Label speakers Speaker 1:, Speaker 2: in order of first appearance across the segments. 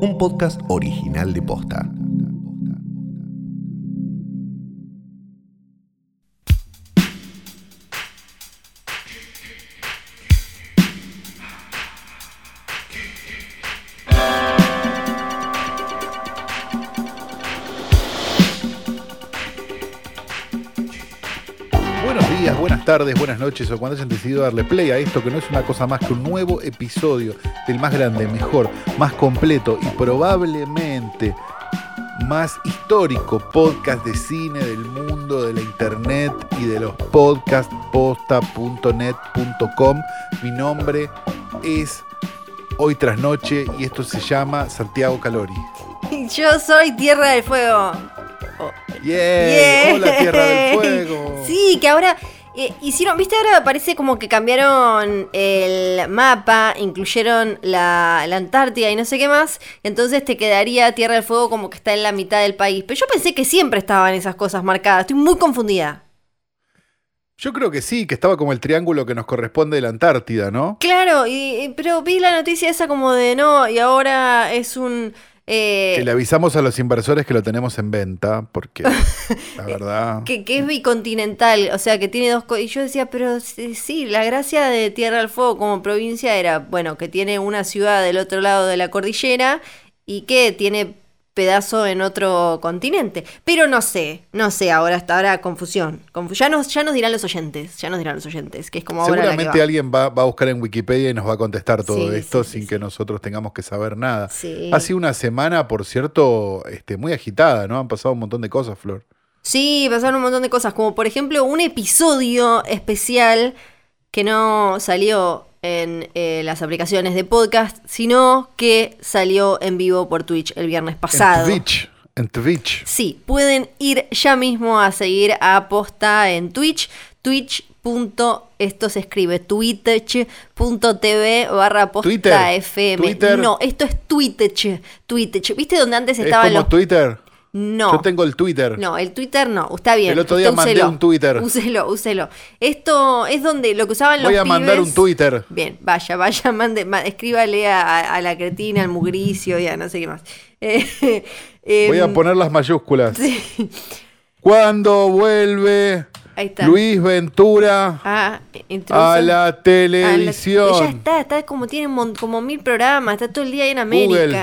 Speaker 1: un podcast original de Posta.
Speaker 2: Tardes, buenas noches o cuando hayan decidido darle play a esto que no es una cosa más que un nuevo episodio del más grande, mejor, más completo y probablemente más histórico podcast de cine del mundo, de la internet y de los podcasts posta.net.com. Mi nombre es Hoy tras Noche y esto se llama Santiago Calori.
Speaker 3: Yo soy Tierra del Fuego.
Speaker 2: Yeah,
Speaker 3: Yeah.
Speaker 2: hola Tierra del Fuego.
Speaker 3: Sí, que ahora hicieron, viste, ahora parece como que cambiaron el mapa, incluyeron la, la Antártida y no sé qué más. Entonces te quedaría Tierra del Fuego como que está en la mitad del país. Pero yo pensé que siempre estaban esas cosas marcadas. Estoy muy confundida.
Speaker 2: Yo creo que sí, que estaba como el triángulo que nos corresponde de la Antártida, ¿no?
Speaker 3: Claro, y, y- pero vi la noticia esa como de no, y ahora es un. Eh,
Speaker 2: Que le avisamos a los inversores que lo tenemos en venta, porque la verdad.
Speaker 3: Que, que es bicontinental, o sea, que tiene dos... Y yo decía, pero sí, sí, la gracia de Tierra del Fuego como provincia era, bueno, que tiene una ciudad del otro lado de la cordillera y que tiene pedazo en otro continente. Pero no sé, no sé, ahora hasta ahora confusión. Confu- ya, nos, ya nos dirán los oyentes, ya nos dirán los oyentes, que es como ahora la que
Speaker 2: Seguramente
Speaker 3: va.
Speaker 2: alguien va, va a buscar en Wikipedia y nos va a contestar todo
Speaker 3: Sí,
Speaker 2: esto
Speaker 3: sí,
Speaker 2: sin
Speaker 3: sí.
Speaker 2: que nosotros tengamos que saber nada. Ha sido una semana, por cierto, este, muy agitada, ¿no? Han pasado un montón de cosas, Flor.
Speaker 3: Sí, pasaron un montón de cosas, como por ejemplo un episodio especial que no salió en eh, las aplicaciones de podcast, sino que salió en vivo por Twitch el viernes pasado.
Speaker 2: En Twitch. En Twitch.
Speaker 3: Sí, pueden ir ya mismo a seguir a Posta en Twitch, twitch. Esto se escribe twitch.tv barra posta
Speaker 2: Twitter,
Speaker 3: FM.
Speaker 2: Twitter.
Speaker 3: No, esto es Twitch. Twitch. ¿Viste donde antes
Speaker 2: Es
Speaker 3: estaban
Speaker 2: como
Speaker 3: los
Speaker 2: Twitter.
Speaker 3: No.
Speaker 2: Yo tengo el Twitter.
Speaker 3: No, el Twitter no, está bien.
Speaker 2: El otro día mandé
Speaker 3: úselo.
Speaker 2: un Twitter.
Speaker 3: Úselo, úselo. Esto es donde lo que usaban los
Speaker 2: Voy a mandar
Speaker 3: pibes-
Speaker 2: un Twitter.
Speaker 3: Bien, vaya, vaya, mande, ma- escríbale a, a- a la cretina, al mugricio y a no sé qué más. Eh,
Speaker 2: Voy a
Speaker 3: em,
Speaker 2: poner las mayúsculas.
Speaker 3: sí.
Speaker 2: ¿Cuándo vuelve
Speaker 3: Ahí está.
Speaker 2: Luis Ventura
Speaker 3: Ah,
Speaker 2: a la
Speaker 3: a la-
Speaker 2: televisión?
Speaker 3: Ya está, está como tiene mon- como mil programas, está todo el día en América.
Speaker 2: Google.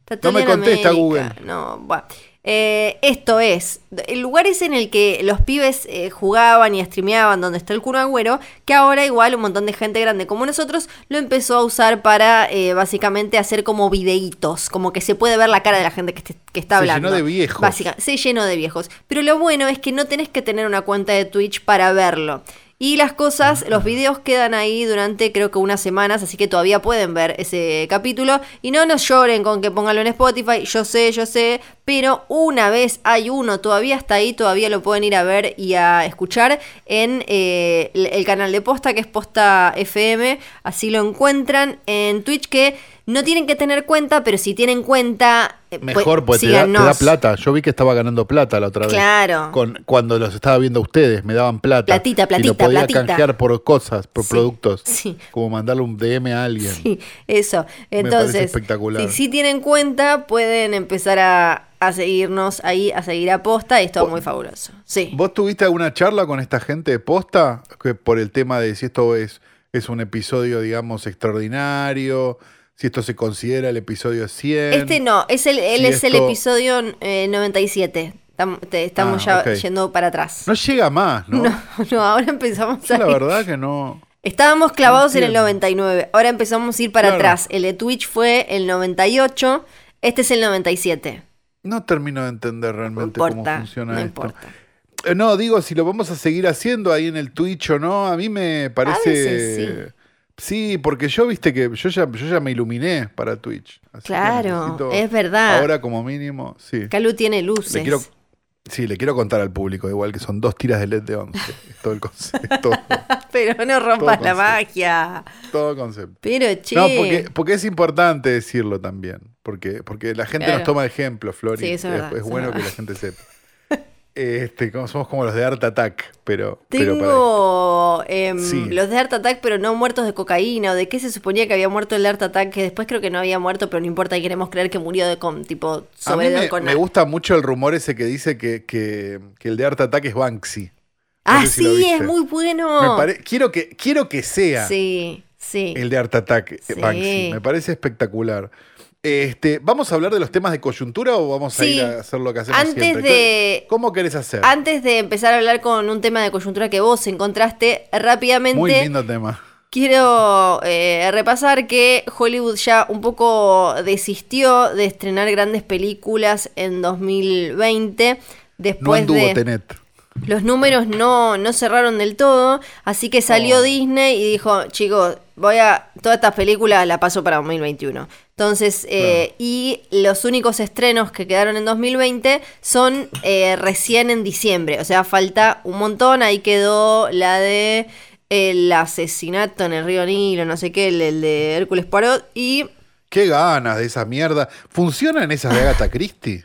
Speaker 3: Está todo
Speaker 2: No
Speaker 3: el
Speaker 2: me
Speaker 3: en
Speaker 2: contesta
Speaker 3: América.
Speaker 2: Google.
Speaker 3: No, buah. Eh, esto es, el lugar es en el que los pibes eh, jugaban y streameaban donde está el Kun Agüero, que ahora igual un montón de gente grande como nosotros lo empezó a usar para eh, básicamente hacer como videitos, como que se puede ver la cara de la gente que, este- que está
Speaker 2: Se
Speaker 3: hablando.
Speaker 2: llenó de viejos.
Speaker 3: Básica- se llenó de viejos. Pero lo bueno es que no tenés que tener una cuenta de Twitch para verlo. Y las cosas, los videos quedan ahí durante creo que unas semanas, así que todavía pueden ver ese capítulo. Y no nos lloren con que pónganlo en Spotify, yo sé, yo sé, pero una vez hay uno, todavía está ahí, todavía lo pueden ir a ver y a escuchar en eh, el el canal de Posta, que es Posta FM, así lo encuentran en Twitch, que no tienen que tener cuenta, pero si tienen cuenta... eh,
Speaker 2: Mejor,
Speaker 3: pues,
Speaker 2: pues te da, te da
Speaker 3: síganos.
Speaker 2: plata. Yo vi que estaba ganando plata la otra vez.
Speaker 3: Claro.
Speaker 2: Con, cuando los estaba viendo a ustedes, me daban plata.
Speaker 3: Platita,
Speaker 2: Y lo
Speaker 3: platita,
Speaker 2: podía
Speaker 3: platita.
Speaker 2: canjear por cosas, por
Speaker 3: Sí,
Speaker 2: productos.
Speaker 3: sí.
Speaker 2: Como mandarle un DM a alguien.
Speaker 3: Sí, eso. Entonces,
Speaker 2: espectacular.
Speaker 3: si sí tienen cuenta, pueden empezar a, a seguirnos ahí, a seguir a posta, y es todo muy fabuloso. Sí.
Speaker 2: ¿Vos tuviste alguna charla con esta gente de posta? Que por el tema de si esto es, es un episodio, digamos, extraordinario, si esto se considera el episodio 100.
Speaker 3: Este no, es el, él
Speaker 2: Si
Speaker 3: es el episodio eh, 97. Estam- te- Estamos
Speaker 2: Ah,
Speaker 3: ya yendo para atrás.
Speaker 2: No llega más, ¿no?
Speaker 3: No, no, ahora empezamos
Speaker 2: Yo
Speaker 3: a
Speaker 2: la
Speaker 3: ir.
Speaker 2: verdad que no.
Speaker 3: Estábamos clavados en el
Speaker 2: entiendo.
Speaker 3: 99. Ahora empezamos a ir para
Speaker 2: Claro.
Speaker 3: atrás. El de Twitch fue el 98. Este es el 97.
Speaker 2: No termino de entender
Speaker 3: No
Speaker 2: realmente cómo funciona
Speaker 3: No
Speaker 2: esto.
Speaker 3: importa.
Speaker 2: Eh, No, digo, si lo vamos a seguir haciendo ahí en el Twitch o no, a mí me parece.
Speaker 3: veces
Speaker 2: sí. Porque yo viste que yo ya, yo ya me iluminé para Twitch. así
Speaker 3: Claro, es verdad.
Speaker 2: Ahora, como mínimo, sí.
Speaker 3: Calu tiene luces.
Speaker 2: Le quiero, sí, le quiero contar al público, igual que son dos tiras de LED de 11. es todo el concepto.
Speaker 3: Pero no rompas la magia.
Speaker 2: todo concepto.
Speaker 3: Pero che.
Speaker 2: No, porque, porque es importante decirlo también. Porque, porque la gente
Speaker 3: Claro.
Speaker 2: nos toma ejemplo, Flori.
Speaker 3: Sí, eso es
Speaker 2: es,
Speaker 3: verdad,
Speaker 2: es bueno que la gente sepa. Este, somos como los de Art Attack, pero. pero
Speaker 3: Tengo em,
Speaker 2: Sí.
Speaker 3: los de Art Attack, pero no muertos de cocaína. ¿O de qué se suponía que había muerto el Art Attack? Que después creo que no había muerto, pero no importa, y queremos creer que murió de con, tipo,
Speaker 2: a mí me,
Speaker 3: con
Speaker 2: me gusta mucho el rumor ese que dice que, que, que el de Art Attack es Banksy. No
Speaker 3: Ah,
Speaker 2: si
Speaker 3: sí, es muy bueno.
Speaker 2: Pare- quiero, que, quiero que sea
Speaker 3: Sí, sí.
Speaker 2: el de Art Attack eh,
Speaker 3: Sí.
Speaker 2: Banksy. Me parece espectacular. Este, ¿Vamos a hablar de los temas de coyuntura o vamos a ir a hacer lo que hacemos
Speaker 3: Antes
Speaker 2: siempre?
Speaker 3: de-
Speaker 2: ¿Cómo querés hacer?
Speaker 3: Antes de empezar a hablar con un tema de coyuntura que vos encontraste, rápidamente
Speaker 2: Muy lindo tema.
Speaker 3: quiero eh, repasar que Hollywood ya un poco desistió de estrenar grandes películas en 2020.
Speaker 2: No
Speaker 3: Después
Speaker 2: anduvo
Speaker 3: de...
Speaker 2: Tenet.
Speaker 3: Los números no, no cerraron del todo, así que salió
Speaker 2: Oh.
Speaker 3: Disney y dijo, chicos, voy a, todas estas películas la paso para 2021. Entonces, eh, y los únicos estrenos que quedaron en 2020 son eh, recién en diciembre, o sea, falta un montón, ahí quedó la de el asesinato en el río Nilo, no sé qué, el, el de Hércules Poirot, y
Speaker 2: Qué ganas de esa mierda. ¿Funcionan esas de Agatha Christie?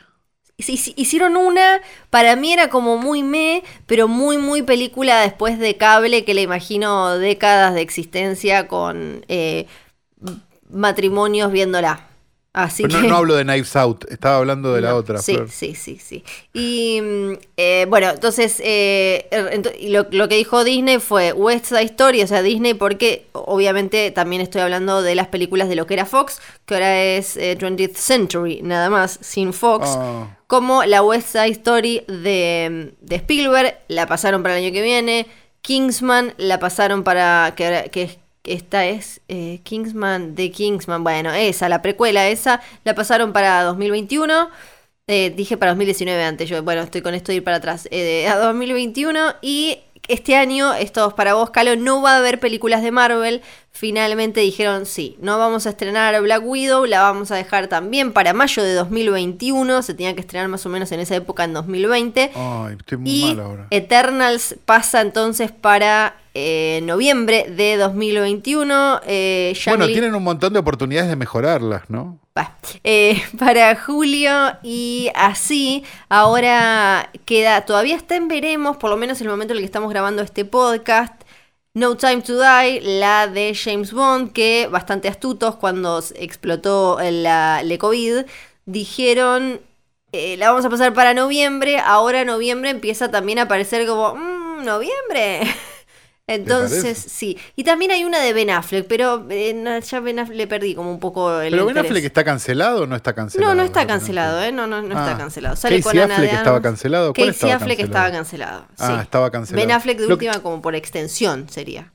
Speaker 3: Hicieron una, para mí era como muy me, pero muy, muy película después de cable, que le imagino décadas de existencia con eh, matrimonios viéndola. Así
Speaker 2: Pero no,
Speaker 3: que...
Speaker 2: no hablo de Knives Out, estaba hablando de la otra.
Speaker 3: Sí,
Speaker 2: Flor.
Speaker 3: sí, sí, sí. Y eh, bueno, entonces eh, er- lo, lo que dijo Disney fue West Side Story, o sea, Disney porque obviamente también estoy hablando de las películas de lo que era Fox, que ahora es eh, 20th Century, nada más, sin Fox.
Speaker 2: Ah.
Speaker 3: Como la West Side Story de, de Spielberg, la pasaron para el año que viene. Kingsman la pasaron para. que, que esta es eh, Kingsman de Kingsman. Bueno, esa, la precuela esa, la pasaron para 2021. Eh, dije para 2019 antes, yo, bueno, estoy con esto de ir para atrás. Eh, a 2021 y este año, esto es para vos, Calo, no va a haber películas de Marvel. Finalmente dijeron, sí, no vamos a estrenar Black Widow, la vamos a dejar también para mayo de 2021. Se tenía que estrenar más o menos en esa época, en 2020.
Speaker 2: Ay, estoy muy
Speaker 3: Y
Speaker 2: mal ahora.
Speaker 3: Eternals pasa entonces para eh, noviembre de 2021. Eh,
Speaker 2: Bueno, tienen un montón de oportunidades de mejorarlas, ¿no?
Speaker 3: Eh, para julio y así, ahora queda, todavía está en veremos, por lo menos en el momento en el que estamos grabando este podcast. No Time to Die, la de James Bond, que bastante astutos cuando explotó la, la COVID, dijeron, eh, la vamos a pasar para noviembre, ahora noviembre empieza también a aparecer como, "Mm, noviembre. Entonces, sí. Y también hay una de Ben Affleck, pero eh, ya Ben Affleck le perdí como un poco el
Speaker 2: Pero Ben. Affleck está cancelado o no está cancelado.
Speaker 3: No, no está cancelado? ¿eh? No, no, no
Speaker 2: Ah.
Speaker 3: está cancelado. Sale
Speaker 2: Casey
Speaker 3: con Ana
Speaker 2: Affleck
Speaker 3: de
Speaker 2: estaba cancelado. ¿Cuál
Speaker 3: Casey
Speaker 2: estaba
Speaker 3: Affleck
Speaker 2: cancelado?
Speaker 3: estaba cancelado.
Speaker 2: Ah, estaba cancelado.
Speaker 3: Ben Affleck de última como por extensión sería.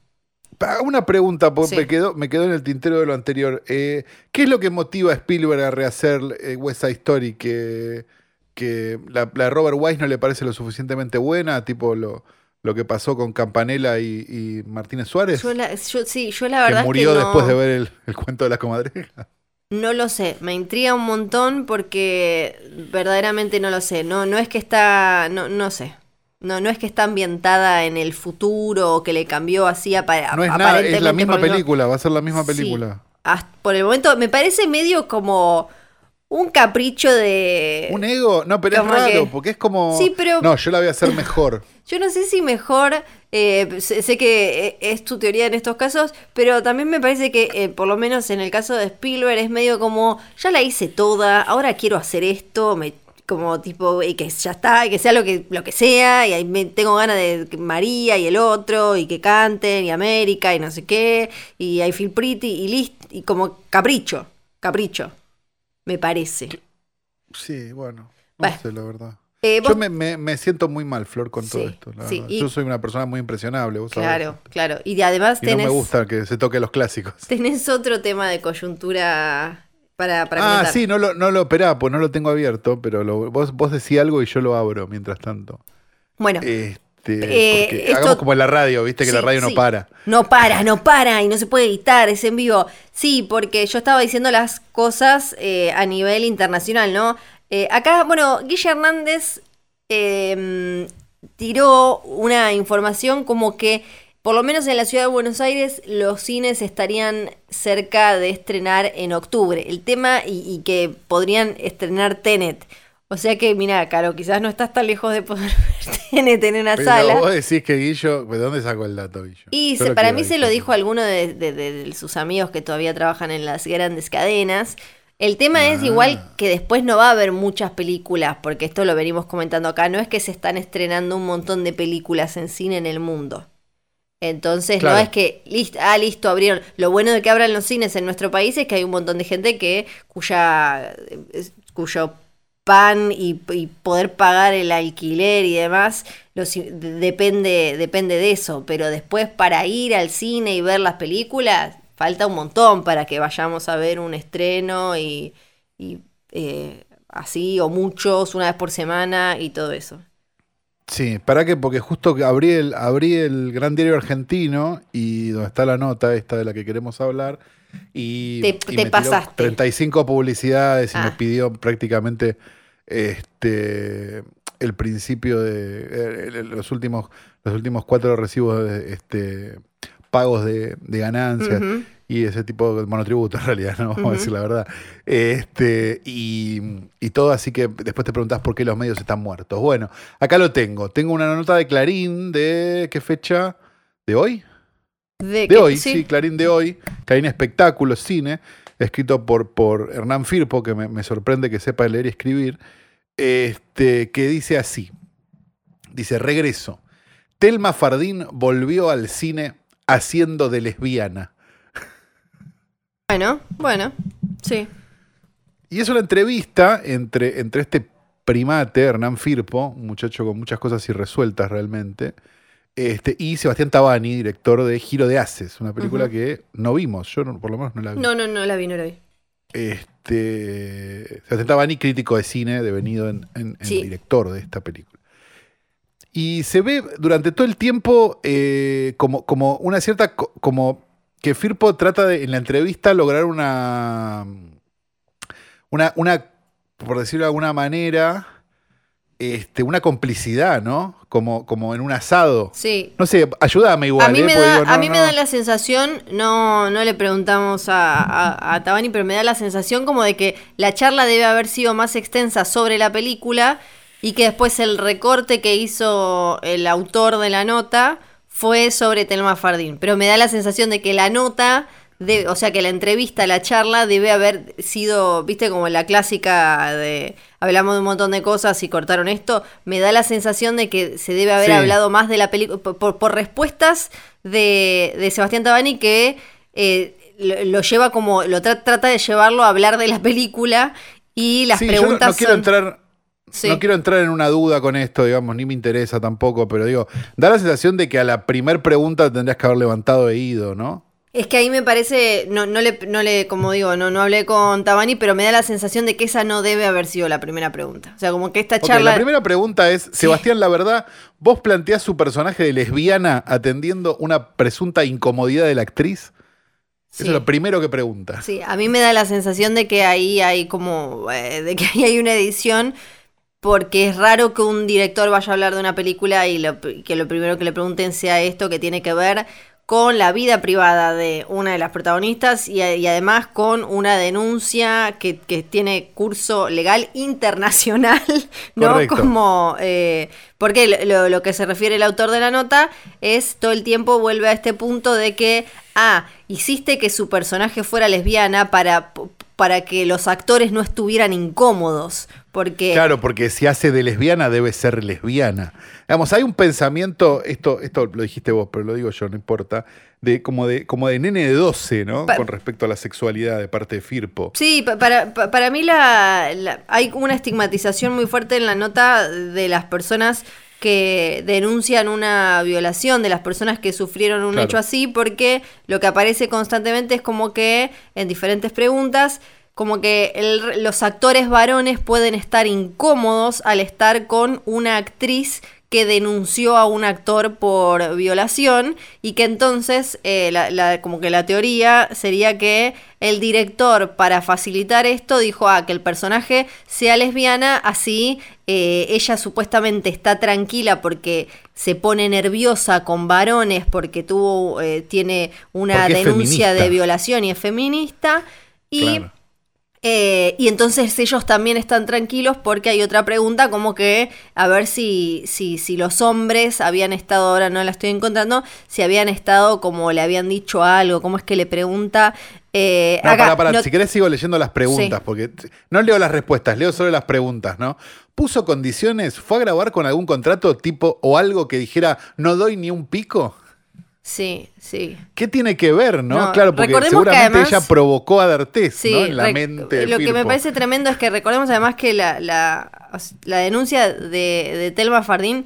Speaker 2: Una pregunta, porque
Speaker 3: Sí.
Speaker 2: me, quedó, me quedó en el tintero de lo anterior. Eh, ¿Qué es lo que motiva a Spielberg a rehacer eh, West Side Story? ¿Que, que la, la de Robert Wise no le parece lo suficientemente buena? Tipo lo, lo que pasó con Campanella y, y Martínez Suárez.
Speaker 3: Yo la, yo- sí, yo la
Speaker 2: que
Speaker 3: verdad
Speaker 2: murió
Speaker 3: es que no,
Speaker 2: después de ver el, el cuento de la comadreja.
Speaker 3: no lo sé. Me intriga un montón porque verdaderamente no lo sé. No, no es que está, no, no sé. No, no es que está ambientada en el futuro o que le cambió así apa-
Speaker 2: No es nada, es la misma película, va a ser la misma
Speaker 3: Sí.
Speaker 2: película.
Speaker 3: Hasta- por el momento me parece medio como un capricho de...
Speaker 2: ¿Un ego? No, pero es raro,
Speaker 3: que-
Speaker 2: porque es como.
Speaker 3: Sí, pero-
Speaker 2: No, yo la voy a hacer mejor.
Speaker 3: Yo no sé si mejor, eh, sé, sé que eh, es tu teoría en estos casos, pero también me parece que, eh, por lo menos en el caso de Spielberg, es medio como, ya la hice toda, ahora quiero hacer esto, me, como tipo, y que ya está, y que sea lo que, lo que sea, y ahí me, tengo ganas de María y el otro, y que canten, y América, y no sé qué, y I Feel Pretty, y listo, y como capricho, capricho, me parece.
Speaker 2: Sí, bueno. No
Speaker 3: Bueno.
Speaker 2: sé, la verdad.
Speaker 3: Eh,
Speaker 2: Yo me, me- me siento muy mal, Flor, con todo esto. la
Speaker 3: sí, y-
Speaker 2: Yo soy una persona muy impresionable, vos sabés.
Speaker 3: Claro, claro, y además
Speaker 2: Y no
Speaker 3: tenés...
Speaker 2: me gusta que se toque los clásicos.
Speaker 3: Tenés otro tema de coyuntura para, para
Speaker 2: ah,
Speaker 3: comentar.
Speaker 2: sí, no lo, no lo operá, pues no lo tengo abierto, pero lo- vos, vos decís algo y yo lo abro mientras tanto.
Speaker 3: Bueno,
Speaker 2: Este,
Speaker 3: Eh,
Speaker 2: porque
Speaker 3: esto-
Speaker 2: hagamos como en la radio, viste que
Speaker 3: sí,
Speaker 2: la radio no
Speaker 3: sí.
Speaker 2: para.
Speaker 3: No para, no para y no se puede editar, es en vivo. Sí, porque yo estaba diciendo las cosas eh, a nivel internacional, ¿no? Eh, acá, bueno, Guille Hernández eh, tiró una información como que, por lo menos en la ciudad de Buenos Aires, los cines estarían cerca de estrenar en octubre. El tema y, y que podrían estrenar Tenet. O sea que, mira, Caro, quizás no estás tan lejos de poder ver TNT en una
Speaker 2: Pero
Speaker 3: sala.
Speaker 2: vos decís que Guillo, ¿de dónde sacó el dato, Guillo?
Speaker 3: Y se- para mí se lo dijo alguno de, de- de sus amigos que todavía trabajan en las grandes cadenas. El tema es
Speaker 2: Ah.
Speaker 3: igual que después no va a haber muchas películas, porque esto lo venimos comentando acá, no es que se están estrenando un montón de películas en cine en el mundo. Entonces
Speaker 2: Claro.
Speaker 3: no es que, listo, ah, listo, abrieron. Lo bueno de que abran los cines en nuestro país es que hay un montón de gente que cuya, es- cuyo pan y, poder pagar el alquiler y demás depende, depende de eso. Pero después para ir al cine y ver las películas, falta un montón para que vayamos a ver un estreno y, eh, así, o muchos, una vez por semana y todo eso.
Speaker 2: Sí, ¿para qué? Porque justo abrí el, abrí el Gran Diario Argentino y donde está la nota esta de la que queremos hablar y,
Speaker 3: Te-
Speaker 2: y
Speaker 3: te
Speaker 2: me
Speaker 3: pasaste.
Speaker 2: 35 publicidades y me
Speaker 3: Ah.
Speaker 2: pidió prácticamente este el principio de eh, los últimos los últimos cuatro recibos de este pagos de, de ganancias y ese tipo de monotributo en realidad, ¿no? Vamos a decir la verdad. Este, y, y todo, así que después te preguntás por qué los medios están muertos. Bueno, acá lo tengo. Tengo una nota de Clarín de qué fecha? ¿De hoy?
Speaker 3: De,
Speaker 2: hoy, sí. Clarín de hoy. Clarín Espectáculos, Cine, escrito por, por Hernán Firpo, que me, me sorprende que sepa leer y escribir, este, que dice así. Dice, regreso. Telma Fardín volvió al cine haciendo de lesbiana.
Speaker 3: Bueno, bueno, sí.
Speaker 2: Y es una entrevista entre, entre este primate, Hernán Firpo, un muchacho con muchas cosas irresueltas realmente, este, y Sebastián Tabani, director de Giro de Haces, una película que no vimos, yo no- por lo menos no la vi.
Speaker 3: No, no, no la vi, no la vi.
Speaker 2: Este, Sebastián Tabani, crítico de cine, devenido en, en- en
Speaker 3: Sí.
Speaker 2: director de esta película. Y se ve durante todo el tiempo eh, como, como una cierta. co- como que Firpo trata de, en la entrevista, lograr una. Una, una por decirlo de alguna manera, este, una complicidad, ¿no? Como, como en un asado.
Speaker 3: Sí.
Speaker 2: No sé, ayúdame igual.
Speaker 3: a mí,
Speaker 2: ¿eh?
Speaker 3: me da,
Speaker 2: digo,
Speaker 3: a
Speaker 2: no,
Speaker 3: mí me da la sensación, no, no le preguntamos a, a, a Tabani, pero me da la sensación como de que la charla debe haber sido más extensa sobre la película y que después el recorte que hizo el autor de la nota fue sobre Telma Fardín. Pero me da la sensación de que la nota, de, o sea que la entrevista, la charla debe haber sido, viste, como la clásica de hablamos de un montón de cosas y cortaron esto. Me da la sensación de que se debe haber
Speaker 2: Sí.
Speaker 3: hablado más de la película por, por- por respuestas de, de Sebastián Tabani que eh, lo, lo lleva como, lo tra- trata de llevarlo a hablar de la película y las
Speaker 2: Sí, yo no-
Speaker 3: preguntas
Speaker 2: no, quiero
Speaker 3: son...
Speaker 2: entrar.
Speaker 3: Sí.
Speaker 2: No quiero entrar en una duda con esto, digamos, ni me interesa tampoco, pero digo, da la sensación de que a la primer pregunta tendrías que haber levantado e ido, ¿no?
Speaker 3: Es que ahí me parece, no, no le, no le, como digo, no, no hablé con Tabani, pero me da la sensación de que esa no debe haber sido la primera pregunta. O sea, como que esta charla.
Speaker 2: la primera pregunta es, Sebastián, la verdad, vos planteás su personaje de lesbiana atendiendo una presunta incomodidad de la actriz.
Speaker 3: Sí.
Speaker 2: Eso es lo primero que pregunta.
Speaker 3: Sí, a mí me da la sensación de que ahí hay como, eh, de que ahí hay una edición, porque es raro que un director vaya a hablar de una película y lo- que lo primero que le pregunten sea esto que tiene que ver con la vida privada de una de las protagonistas y, y además con una denuncia que, que tiene curso legal internacional, ¿no?
Speaker 2: Correcto.
Speaker 3: Como, eh, porque lo, lo- lo que se refiere el autor de la nota es todo el tiempo vuelve a este punto de que, ah, hiciste que su personaje fuera lesbiana para, para que los actores no estuvieran incómodos, porque...
Speaker 2: Claro, porque si hace de lesbiana debe ser lesbiana. Digamos, hay un pensamiento, esto, esto lo dijiste vos, pero lo digo yo, no importa, de como de, como de nene de 12, ¿no?
Speaker 3: Pa-
Speaker 2: Con respecto a la sexualidad de parte de Firpo.
Speaker 3: Sí, pa- para, pa- para mí la, la- hay una estigmatización muy fuerte en la nota de las personas que denuncian una violación, de las personas que sufrieron un
Speaker 2: Claro.
Speaker 3: hecho así, porque lo que aparece constantemente es como que en diferentes preguntas, como que el- los actores varones pueden estar incómodos al estar con una actriz que denunció a un actor por violación y que entonces eh, la- la- como que la teoría sería que el director para facilitar esto dijo ah, que el personaje sea lesbiana así eh, ella supuestamente está tranquila porque se pone nerviosa con varones porque tuvo eh, tiene una denuncia de violación y es feminista y
Speaker 2: Claro.
Speaker 3: Eh, y entonces ellos también están tranquilos porque hay otra pregunta como que a ver si, si, si los hombres habían estado, ahora no la estoy encontrando, si habían estado como le habían dicho algo, cómo es que le pregunta...
Speaker 2: Eh, no, acá, para, si querés sigo leyendo las preguntas, porque no leo las respuestas, leo solo las preguntas, ¿no? ¿Puso condiciones? ¿Fue a grabar con algún contrato tipo o algo que dijera no doy ni un pico?
Speaker 3: Sí, sí.
Speaker 2: ¿Qué tiene que ver, no? claro, porque seguramente ella provocó a D'Artés, ¿no? En la mente.
Speaker 3: Lo que me parece tremendo es que recordemos además que la, la, denuncia de, de Telma Fardín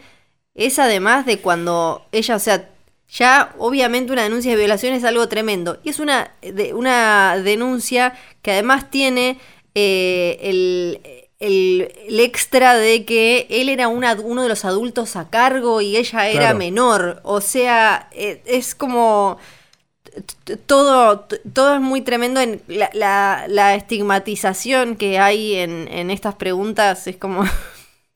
Speaker 3: es además de cuando ella, o sea, ya obviamente una denuncia de violación es algo tremendo. Y es una, de, una denuncia que además tiene eh, el el, extra de que él era uno de los adultos a cargo y ella era menor. O sea, e, es como todo, todo es muy tremendo en la, estigmatización que hay en, estas preguntas. Es como.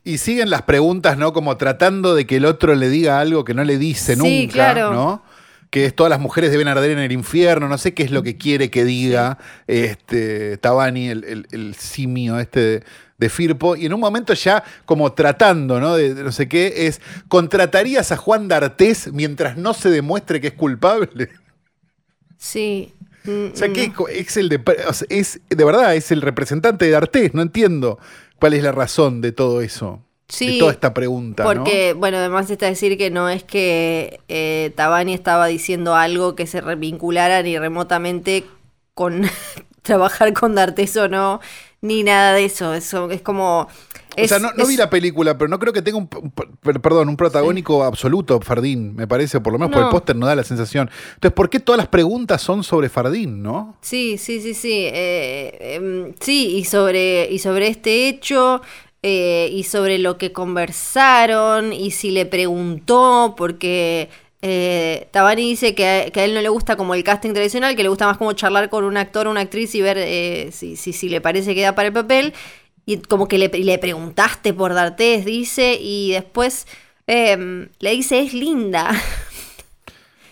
Speaker 2: Y siguen las preguntas, ¿no? Como tratando de que el otro le diga algo que no le dice nunca, claro. ¿no? que es todas las mujeres deben arder en el infierno, no sé qué es lo que quiere que diga este Tabani, el, el simio este de Firpo, y en un momento ya como tratando, ¿no? De, no sé qué, es, ¿contratarías a Juan D'Artés mientras no se demuestre que es culpable?
Speaker 3: Sí.
Speaker 2: O sea, que es el de, es, de verdad, es el representante de D'Artés, no entiendo cuál es la razón de todo eso. Sí, de toda esta pregunta.
Speaker 3: Porque, bueno, además está decir que no es que eh, Tabani estaba diciendo algo que se vinculara ni remotamente con trabajar con D'Artés o no ni nada de eso. Eso es como.
Speaker 2: o sea, no, vi la película, pero no creo que tenga un, perdón, un protagónico absoluto Fardín, me parece, por lo menos por el póster no da la sensación. Entonces, ¿por qué todas las preguntas son sobre Fardín, no?
Speaker 3: Sí, sí, sí, sí. Eh, em, sí, y sobre, y sobre este hecho, eh, y sobre lo que conversaron, y si le preguntó, porque eh, Tabani dice que a, él no le gusta como el casting tradicional, que le gusta más como charlar con un actor o una actriz y ver eh, si, si, le parece que da para el papel. Y como que le, le preguntaste por D'Artés, dice, y después em, le dice, es linda.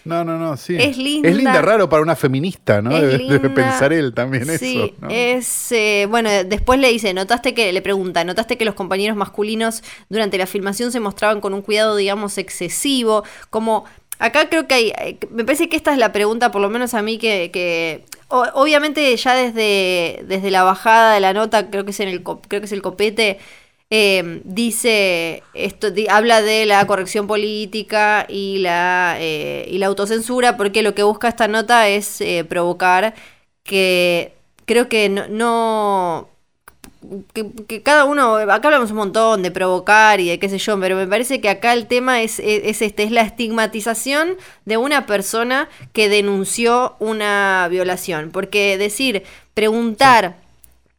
Speaker 2: No, no, no, sí. Es linda. Es linda, raro para una feminista, ¿no? Debe, pensar él también sí,
Speaker 3: eso. es. Eh, bueno, después le dice, notaste que, le pregunta, notaste que los compañeros masculinos durante la filmación se mostraban con un cuidado, digamos, excesivo. Como. Acá creo que hay. Eh, me parece que esta es la pregunta, por lo menos a mí, que. obviamente ya desde, desde la bajada de la nota, creo que es en el creo que es el copete eh, dice, esto habla de la corrección política y la, eh, y la autocensura, porque lo que busca esta nota es eh, provocar que creo que no, que, cada uno, acá hablamos un montón de provocar y de qué sé yo, pero me parece que acá el tema es, es, este, es la estigmatización de una persona que denunció una violación. Porque decir, preguntar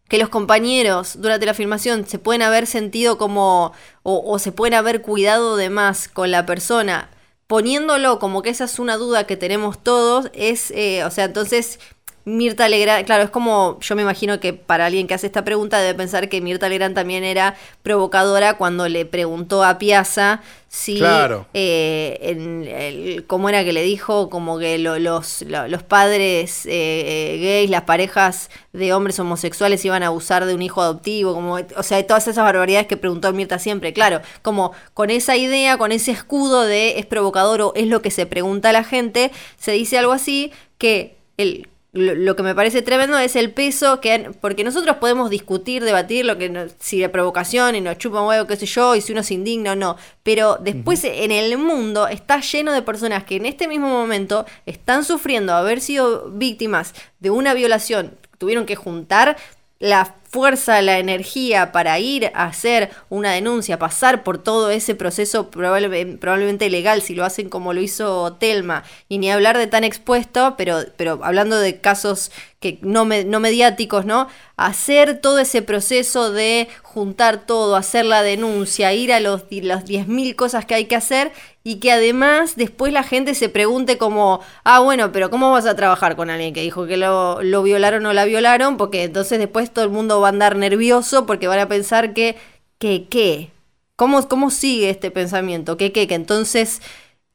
Speaker 3: que los compañeros durante la filmación se pueden haber sentido como o, se pueden haber cuidado de más con la persona, poniéndolo como que esa es una duda que tenemos todos, es, eh, o sea, entonces Mirta Legrand, claro, es como, yo me imagino que para alguien que hace esta pregunta debe pensar que Mirta Legrand también era provocadora cuando le preguntó a Piazza si,
Speaker 2: claro.
Speaker 3: eh, en ¿cómo era que le dijo? Como que los, los padres eh, eh, gays, las parejas de hombres homosexuales iban a abusar de un hijo adoptivo, como, o sea, todas esas barbaridades que preguntó Mirta siempre, claro, como con esa idea, con ese escudo de es provocador o es lo que se pregunta a la gente, se dice algo así que el lo, que me parece tremendo es el peso que porque nosotros podemos discutir, debatir lo que si la provocación y nos chupa un huevo, qué sé yo, y si uno se indigna o no, pero después en el mundo está lleno de personas que en este mismo momento están sufriendo haber sido víctimas de una violación, tuvieron que juntar la fuerza, la energía para ir a hacer una denuncia, pasar por todo ese proceso probablemente legal, si lo hacen como lo hizo Telma, y ni hablar de tan expuesto, pero, pero hablando de casos que no, no mediáticos, ¿no? Hacer todo ese proceso de juntar todo, hacer la denuncia, ir a los, las 10.000 cosas que hay que hacer y que además después la gente se pregunte como, ah, bueno, pero ¿cómo vas a trabajar con alguien que dijo que lo, lo violaron o la violaron? Porque entonces después todo el mundo va a andar nervioso porque van a pensar que, que, ¿qué? ¿Cómo, cómo sigue este pensamiento? ¿Qué, qué? Que entonces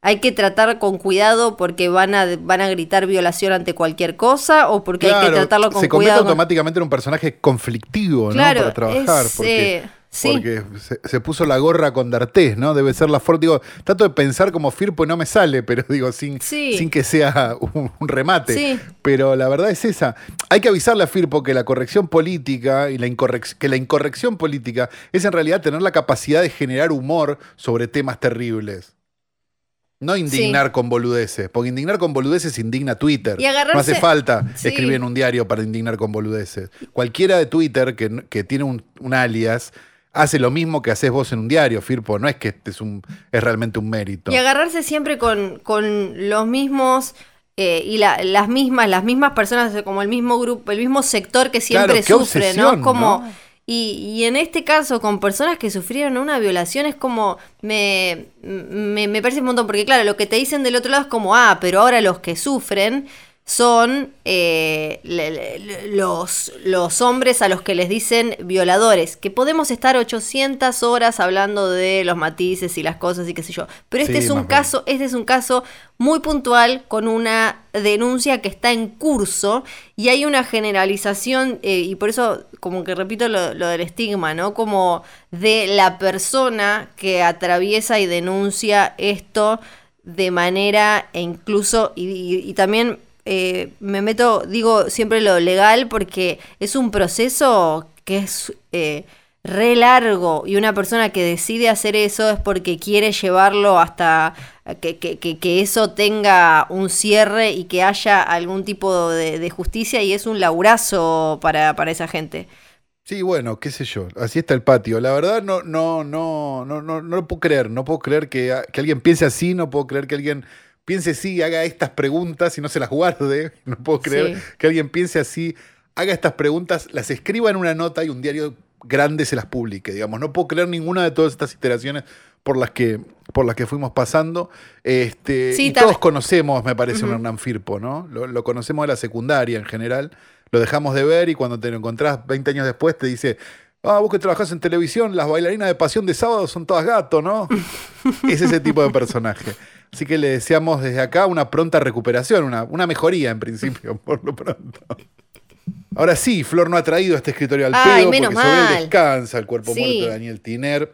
Speaker 3: hay que tratar con cuidado porque van a, van a gritar violación ante cualquier cosa o porque hay que tratarlo con
Speaker 2: se convierte
Speaker 3: cuidado. con-
Speaker 2: automáticamente en un personaje conflictivo,
Speaker 3: Claro,
Speaker 2: ¿no? Para trabajar.
Speaker 3: es,
Speaker 2: porque
Speaker 3: eh, sí.
Speaker 2: porque se, se puso la gorra con D'Artés, ¿no? Debe ser la forma. Digo, trato de pensar como Firpo y no me sale, pero digo, sin,
Speaker 3: Sí.
Speaker 2: sin que sea un, un remate.
Speaker 3: Sí.
Speaker 2: Pero la verdad es esa. Hay que avisarle a Firpo que la corrección política y la incorrec- que la incorrección política es en realidad tener la capacidad de generar humor sobre temas terribles. No indignar con boludeces, porque indignar con boludeces indigna Twitter.
Speaker 3: Y agarrarse-
Speaker 2: No hace falta
Speaker 3: Sí.
Speaker 2: escribir en un diario para indignar con boludeces. Cualquiera de Twitter que, que tiene un, un alias hace lo mismo que haces vos en un diario, Firpo. No es que este es, un, es realmente un mérito.
Speaker 3: Y agarrarse siempre con, con los mismos eh, y la- las mismas, las mismas personas, como el mismo grupo, el mismo sector que siempre
Speaker 2: Claro,
Speaker 3: sufre, ¿no? Como,
Speaker 2: ¿no?
Speaker 3: Y, y en este caso, con personas que sufrieron una violación, es como, me, me, me parece un montón, porque claro, lo que te dicen del otro lado es como, ah, pero ahora los que sufren son eh, le- le- los, los hombres a los que les dicen violadores, que podemos estar 800 horas hablando de los matices y las cosas y qué sé yo, pero este
Speaker 2: Sí,
Speaker 3: es un caso, este es un caso muy puntual con una denuncia que está en curso y hay una generalización eh, y por eso como que repito lo, lo del estigma, ¿no? Como de la persona que atraviesa y denuncia esto de manera e incluso y, y- y también eh, me meto, digo siempre lo legal porque es un proceso que es eh, re largo y una persona que decide hacer eso es porque quiere llevarlo hasta que, que- que- eso tenga un cierre y que haya algún tipo de, de justicia y es un laburazo para, para esa gente.
Speaker 2: Sí, bueno, qué sé yo. Así está el patio. La verdad no, no, no, no, no, no lo puedo creer. No puedo creer que, que alguien piense así, no puedo creer que alguien piense así, haga estas preguntas y no se las guarde. No puedo creer
Speaker 3: Sí.
Speaker 2: que alguien piense así, haga estas preguntas, las escriba en una nota y un diario grande se las publique. Digamos, no puedo creer ninguna de todas estas iteraciones por las que, por las que fuimos pasando. Este,
Speaker 3: Sí,
Speaker 2: y todos conocemos, me parece, un
Speaker 3: Ujú.
Speaker 2: Hernán Firpo, ¿no? Lo, lo conocemos de la secundaria en general. Lo dejamos de ver y cuando te lo encontrás 20 años después te dice, ah, vos que trabajás en televisión, las bailarinas de Pasión de Sábado son todas gatos, ¿no? es ese tipo de personaje. Así que le deseamos desde acá una pronta recuperación, una, una mejoría en principio, por lo pronto. Ahora sí, Flor no ha traído este escritorio al
Speaker 3: Ay,
Speaker 2: pedo
Speaker 3: menos
Speaker 2: porque sobre él
Speaker 3: mal.
Speaker 2: descansa el cuerpo
Speaker 3: Sí.
Speaker 2: muerto de Daniel Tiner,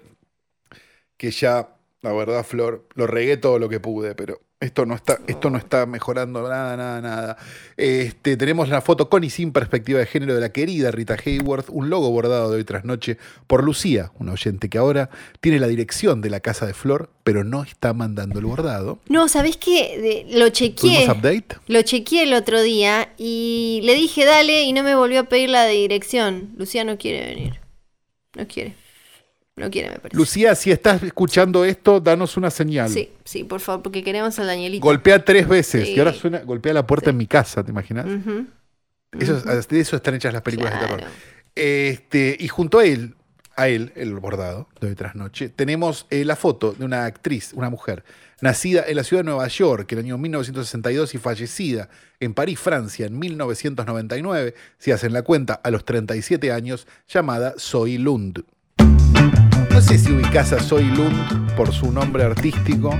Speaker 2: que ya, la verdad, Flor, lo regué todo lo que pude, pero esto no está, esto no está mejorando nada, nada, nada. Este, tenemos la foto con y sin perspectiva de género de la querida Rita Hayworth, un logo bordado de hoy tras noche por Lucía, una oyente que ahora tiene la dirección de la casa de Flor, pero no está mandando el bordado.
Speaker 3: No, ¿sabés qué? De- lo chequeé.
Speaker 2: ¿Tuvimos update?
Speaker 3: Lo chequeé el otro día y le dije dale y no me volvió a pedir la dirección. Lucía no quiere venir. No quiere. No quiere, me parece.
Speaker 2: Lucía, si estás escuchando esto, danos una señal.
Speaker 3: Sí, sí, por favor, porque queremos al Danielito.
Speaker 2: Golpea tres veces
Speaker 3: Sí.
Speaker 2: y ahora suena, golpea la puerta en mi casa, ¿te imaginas? Eso, es- de eso están hechas las películas de terror. Este, y junto a él, a él, el bordado de hoy tras noche, tenemos eh, la foto de una actriz, una mujer, nacida en la ciudad de Nueva York en el año 1962 y fallecida en París, Francia, en 1999, si hacen la cuenta, a los 37 años, llamada Zoe Lund. No sé si ubicás a Zoe Lund por su nombre artístico.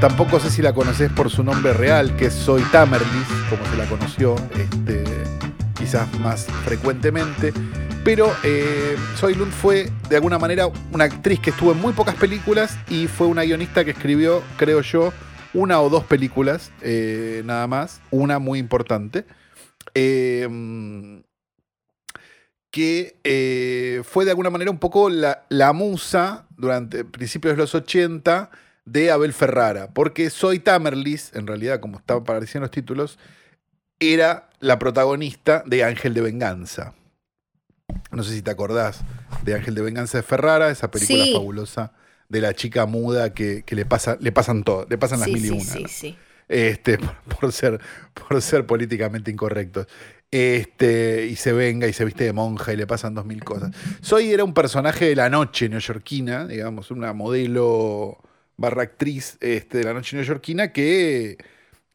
Speaker 2: Tampoco sé si la conoces por su nombre real, que es Zoe Tamerlis, como se la conoció este, quizás más frecuentemente. Pero eh, Zoe Lund fue, de alguna manera, una actriz que estuvo en muy pocas películas y fue una guionista que escribió, creo yo, una o dos películas, eh, nada más. Una muy importante. Eh, que eh, fue de alguna manera un poco la, la musa durante principios de los 80 de Abel Ferrara, porque Zoe Tamerlis, en realidad, como estaban apareciendo los títulos, era la protagonista de Ángel de Venganza. No sé si te acordás de Ángel de Venganza de Ferrara, esa película
Speaker 3: Sí.
Speaker 2: fabulosa de la chica muda que, que le, pasa, le pasan todo, le pasan las
Speaker 3: Sí,
Speaker 2: mil y
Speaker 3: sí,
Speaker 2: una.
Speaker 3: sí,
Speaker 2: ¿no?
Speaker 3: sí.
Speaker 2: este, por, por ser, por ser políticamente incorrectos. Este, y se venga y se viste de monja y le pasan dos mil cosas. Soy era un personaje de la noche neoyorquina, digamos, una modelo barra actriz este, de la noche neoyorquina que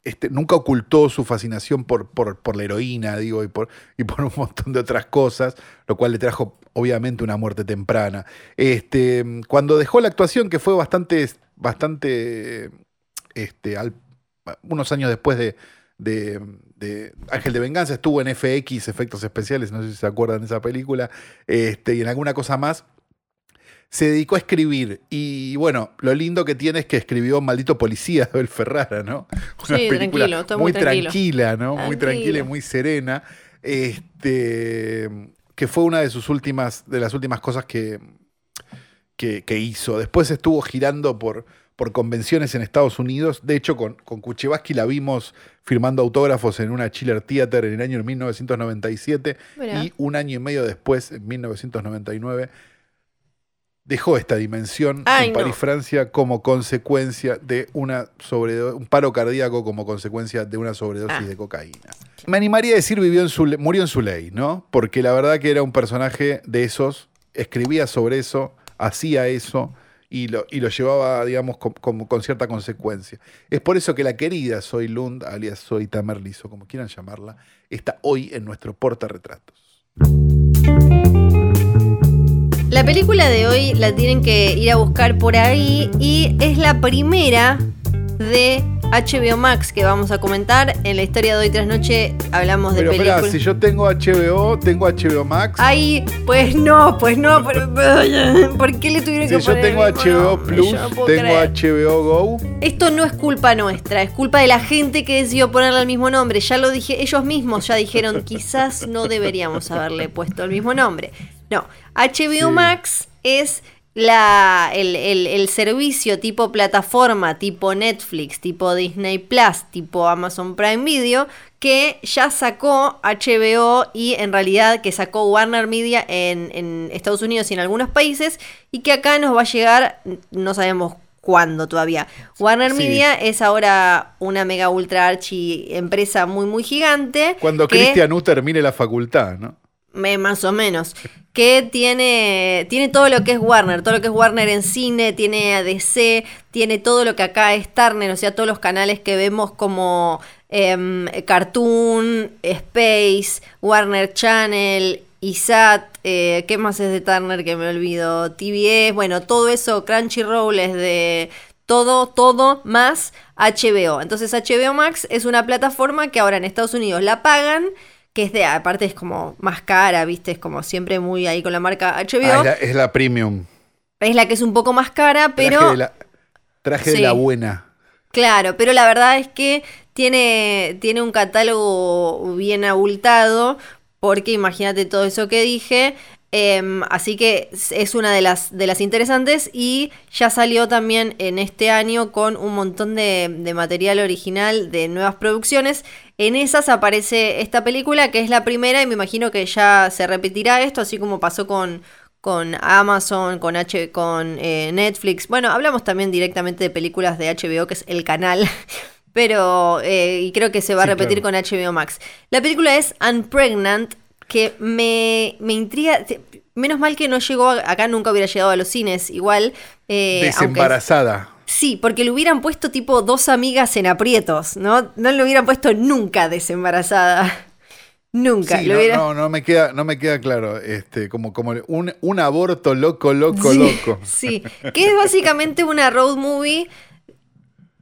Speaker 2: este, nunca ocultó su fascinación por, por, por la heroína, digo, y por, y por un montón de otras cosas, lo cual le trajo obviamente una muerte temprana. Este, cuando dejó la actuación, que fue bastante, bastante este, unos años después de, de- de Ángel de Venganza, estuvo en FX, Efectos Especiales, no sé si se acuerdan de esa película, este, y en alguna cosa más. Se dedicó a escribir y bueno, lo lindo que tiene es que escribió Maldito Policía de Abel Ferrara, ¿no?
Speaker 3: Sí, tranquilo, todo muy tranquilo.
Speaker 2: tranquila, ¿no? Muy
Speaker 3: Tranquilo.
Speaker 2: tranquila y muy serena. Este, que fue una de sus últimas, de las últimas cosas que, que, que hizo. Después estuvo girando por, por convenciones en Estados Unidos. De hecho, con, con Kuchevaski la vimos firmando autógrafos en una Chiller Theater en el año 1997
Speaker 3: Mirá.
Speaker 2: y un año y medio después, en 1999, dejó esta dimensión
Speaker 3: Ay,
Speaker 2: en
Speaker 3: no.
Speaker 2: París, Francia, como consecuencia de una sobredo- un paro cardíaco como consecuencia de una sobredosis
Speaker 3: Ah.
Speaker 2: de cocaína. Me animaría a decir vivió en su, murió en su ley, ¿no? Porque la verdad que era un personaje de esos, escribía sobre eso, hacía eso y lo, y lo llevaba, digamos, con, con- cierta consecuencia. Es por eso que la querida Soy Lund, alias Soy Tamerlizo, como quieran llamarla, está hoy en nuestro portarretratos.
Speaker 3: La película de hoy la tienen que ir a buscar por ahí y es la primera de HBO Max que vamos a comentar. En la historia de hoy tras noche hablamos de
Speaker 2: Pero
Speaker 3: películas.
Speaker 2: espera, si yo tengo HBO, tengo HBO Max.
Speaker 3: Ay, pues no, pues no, pero, ¿por qué le tuvieron
Speaker 2: si
Speaker 3: que
Speaker 2: yo
Speaker 3: poner
Speaker 2: tengo
Speaker 3: el mismo
Speaker 2: HBO? Plus,
Speaker 3: Yo no
Speaker 2: tengo
Speaker 3: creer.
Speaker 2: HBO Go.
Speaker 3: Esto no es culpa nuestra, es culpa de la gente que decidió ponerle el mismo nombre. Ya lo dije, ellos mismos ya dijeron, quizás no deberíamos haberle puesto el mismo nombre. No, HBO
Speaker 2: Sí.
Speaker 3: Max es la, el, el- el servicio tipo plataforma, tipo Netflix, tipo Disney Plus, tipo Amazon Prime Video, que ya sacó HBO y en realidad que sacó Warner Media en, en Estados Unidos y en algunos países, y que acá nos va a llegar, no sabemos cuándo todavía. Warner
Speaker 2: Sí.
Speaker 3: Media es ahora una mega ultra archi empresa muy muy gigante.
Speaker 2: Cuando Cristian U termine la facultad, ¿no?
Speaker 3: Más o menos. Que tiene, tiene todo lo que es Warner, todo lo que es Warner en cine, tiene ADC, tiene todo lo que acá es Turner, o sea, todos los canales que vemos como em, Cartoon, Space, Warner Channel, ISAT, eh, ¿qué más es de Turner que me olvido? TBS, bueno, todo eso, Crunchyroll es de todo, todo más HBO. Entonces HBO Max es una plataforma que ahora en Estados Unidos la pagan, que es de, aparte es como más cara, viste, es como siempre muy ahí con la marca HBO.
Speaker 2: Ah, es, la, es la premium.
Speaker 3: es la que es un poco más cara, pero...
Speaker 2: traje de la, traje de la buena.
Speaker 3: Claro, pero la verdad es que tiene, tiene un catálogo bien abultado, porque imagínate todo eso que dije. Em, así que es- es una de las, de las interesantes y ya salió también en este año con un montón de, de material original de nuevas producciones. En esas aparece esta película que es la primera y me imagino que ya se repetirá esto, así como pasó con, con Amazon, con, H, con eh, Netflix. Bueno, hablamos también directamente de películas de HBO, que es el canal. Pero, eh, y creo que se va a
Speaker 2: Sí,
Speaker 3: repetir
Speaker 2: claro.
Speaker 3: con HBO Max. La película es Unpregnant, que me, me intriga. Menos mal que no llegó, a- acá nunca hubiera llegado a los cines, igual. eh,
Speaker 2: Desembarazada.
Speaker 3: Sí, porque le hubieran puesto tipo dos amigas en aprietos, ¿no? No le hubieran puesto nunca desembarazada. Nunca.
Speaker 2: Sí, no,
Speaker 3: hubiera-
Speaker 2: no, no me queda, no me queda claro. Este, como, como un, un aborto loco, loco,
Speaker 3: Sí,
Speaker 2: loco.
Speaker 3: Sí, que es básicamente una road movie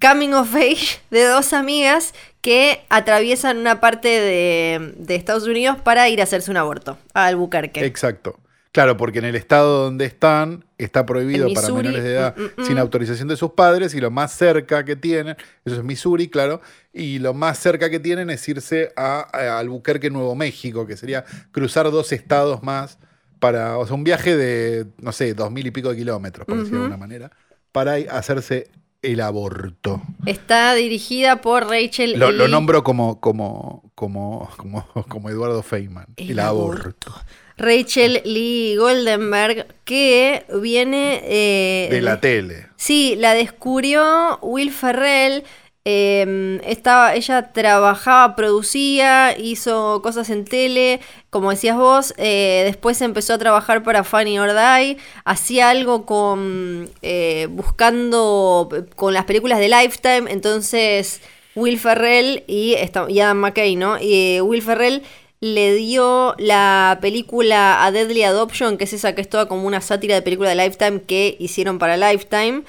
Speaker 3: coming of age de dos amigas que atraviesan una parte de, de Estados Unidos para ir a hacerse un aborto a Albuquerque.
Speaker 2: Exacto. Claro, porque en el estado donde están está prohibido para menores de edad
Speaker 3: mm, mm, mm.
Speaker 2: sin autorización de sus padres y lo más cerca que tienen, eso es Missouri, claro, y lo más cerca que tienen es irse a, a Albuquerque, Nuevo México, que sería cruzar dos estados más para, o sea, un viaje de, no sé, dos mil y pico de kilómetros, por decirlo de alguna manera, para hacerse el aborto.
Speaker 3: Está dirigida por Rachel
Speaker 2: Lo, lo nombro como, como, como, como, como Eduardo Feynman. El,
Speaker 3: El
Speaker 2: aborto.
Speaker 3: Rachel Lee Goldenberg, que viene eh,
Speaker 2: De la tele.
Speaker 3: Sí, la descubrió Will Ferrell. Eh, estaba, ella trabajaba, producía, hizo cosas en tele, como decías vos. eh, después empezó a trabajar para Funny or Die. Hacía algo con. eh, buscando. con las películas de Lifetime. Entonces, Will Ferrell y, y Adam McKay, ¿no? Y, Will Ferrell le dio la película A Deadly Adoption, que es esa que es toda como una sátira de película de Lifetime que hicieron para Lifetime.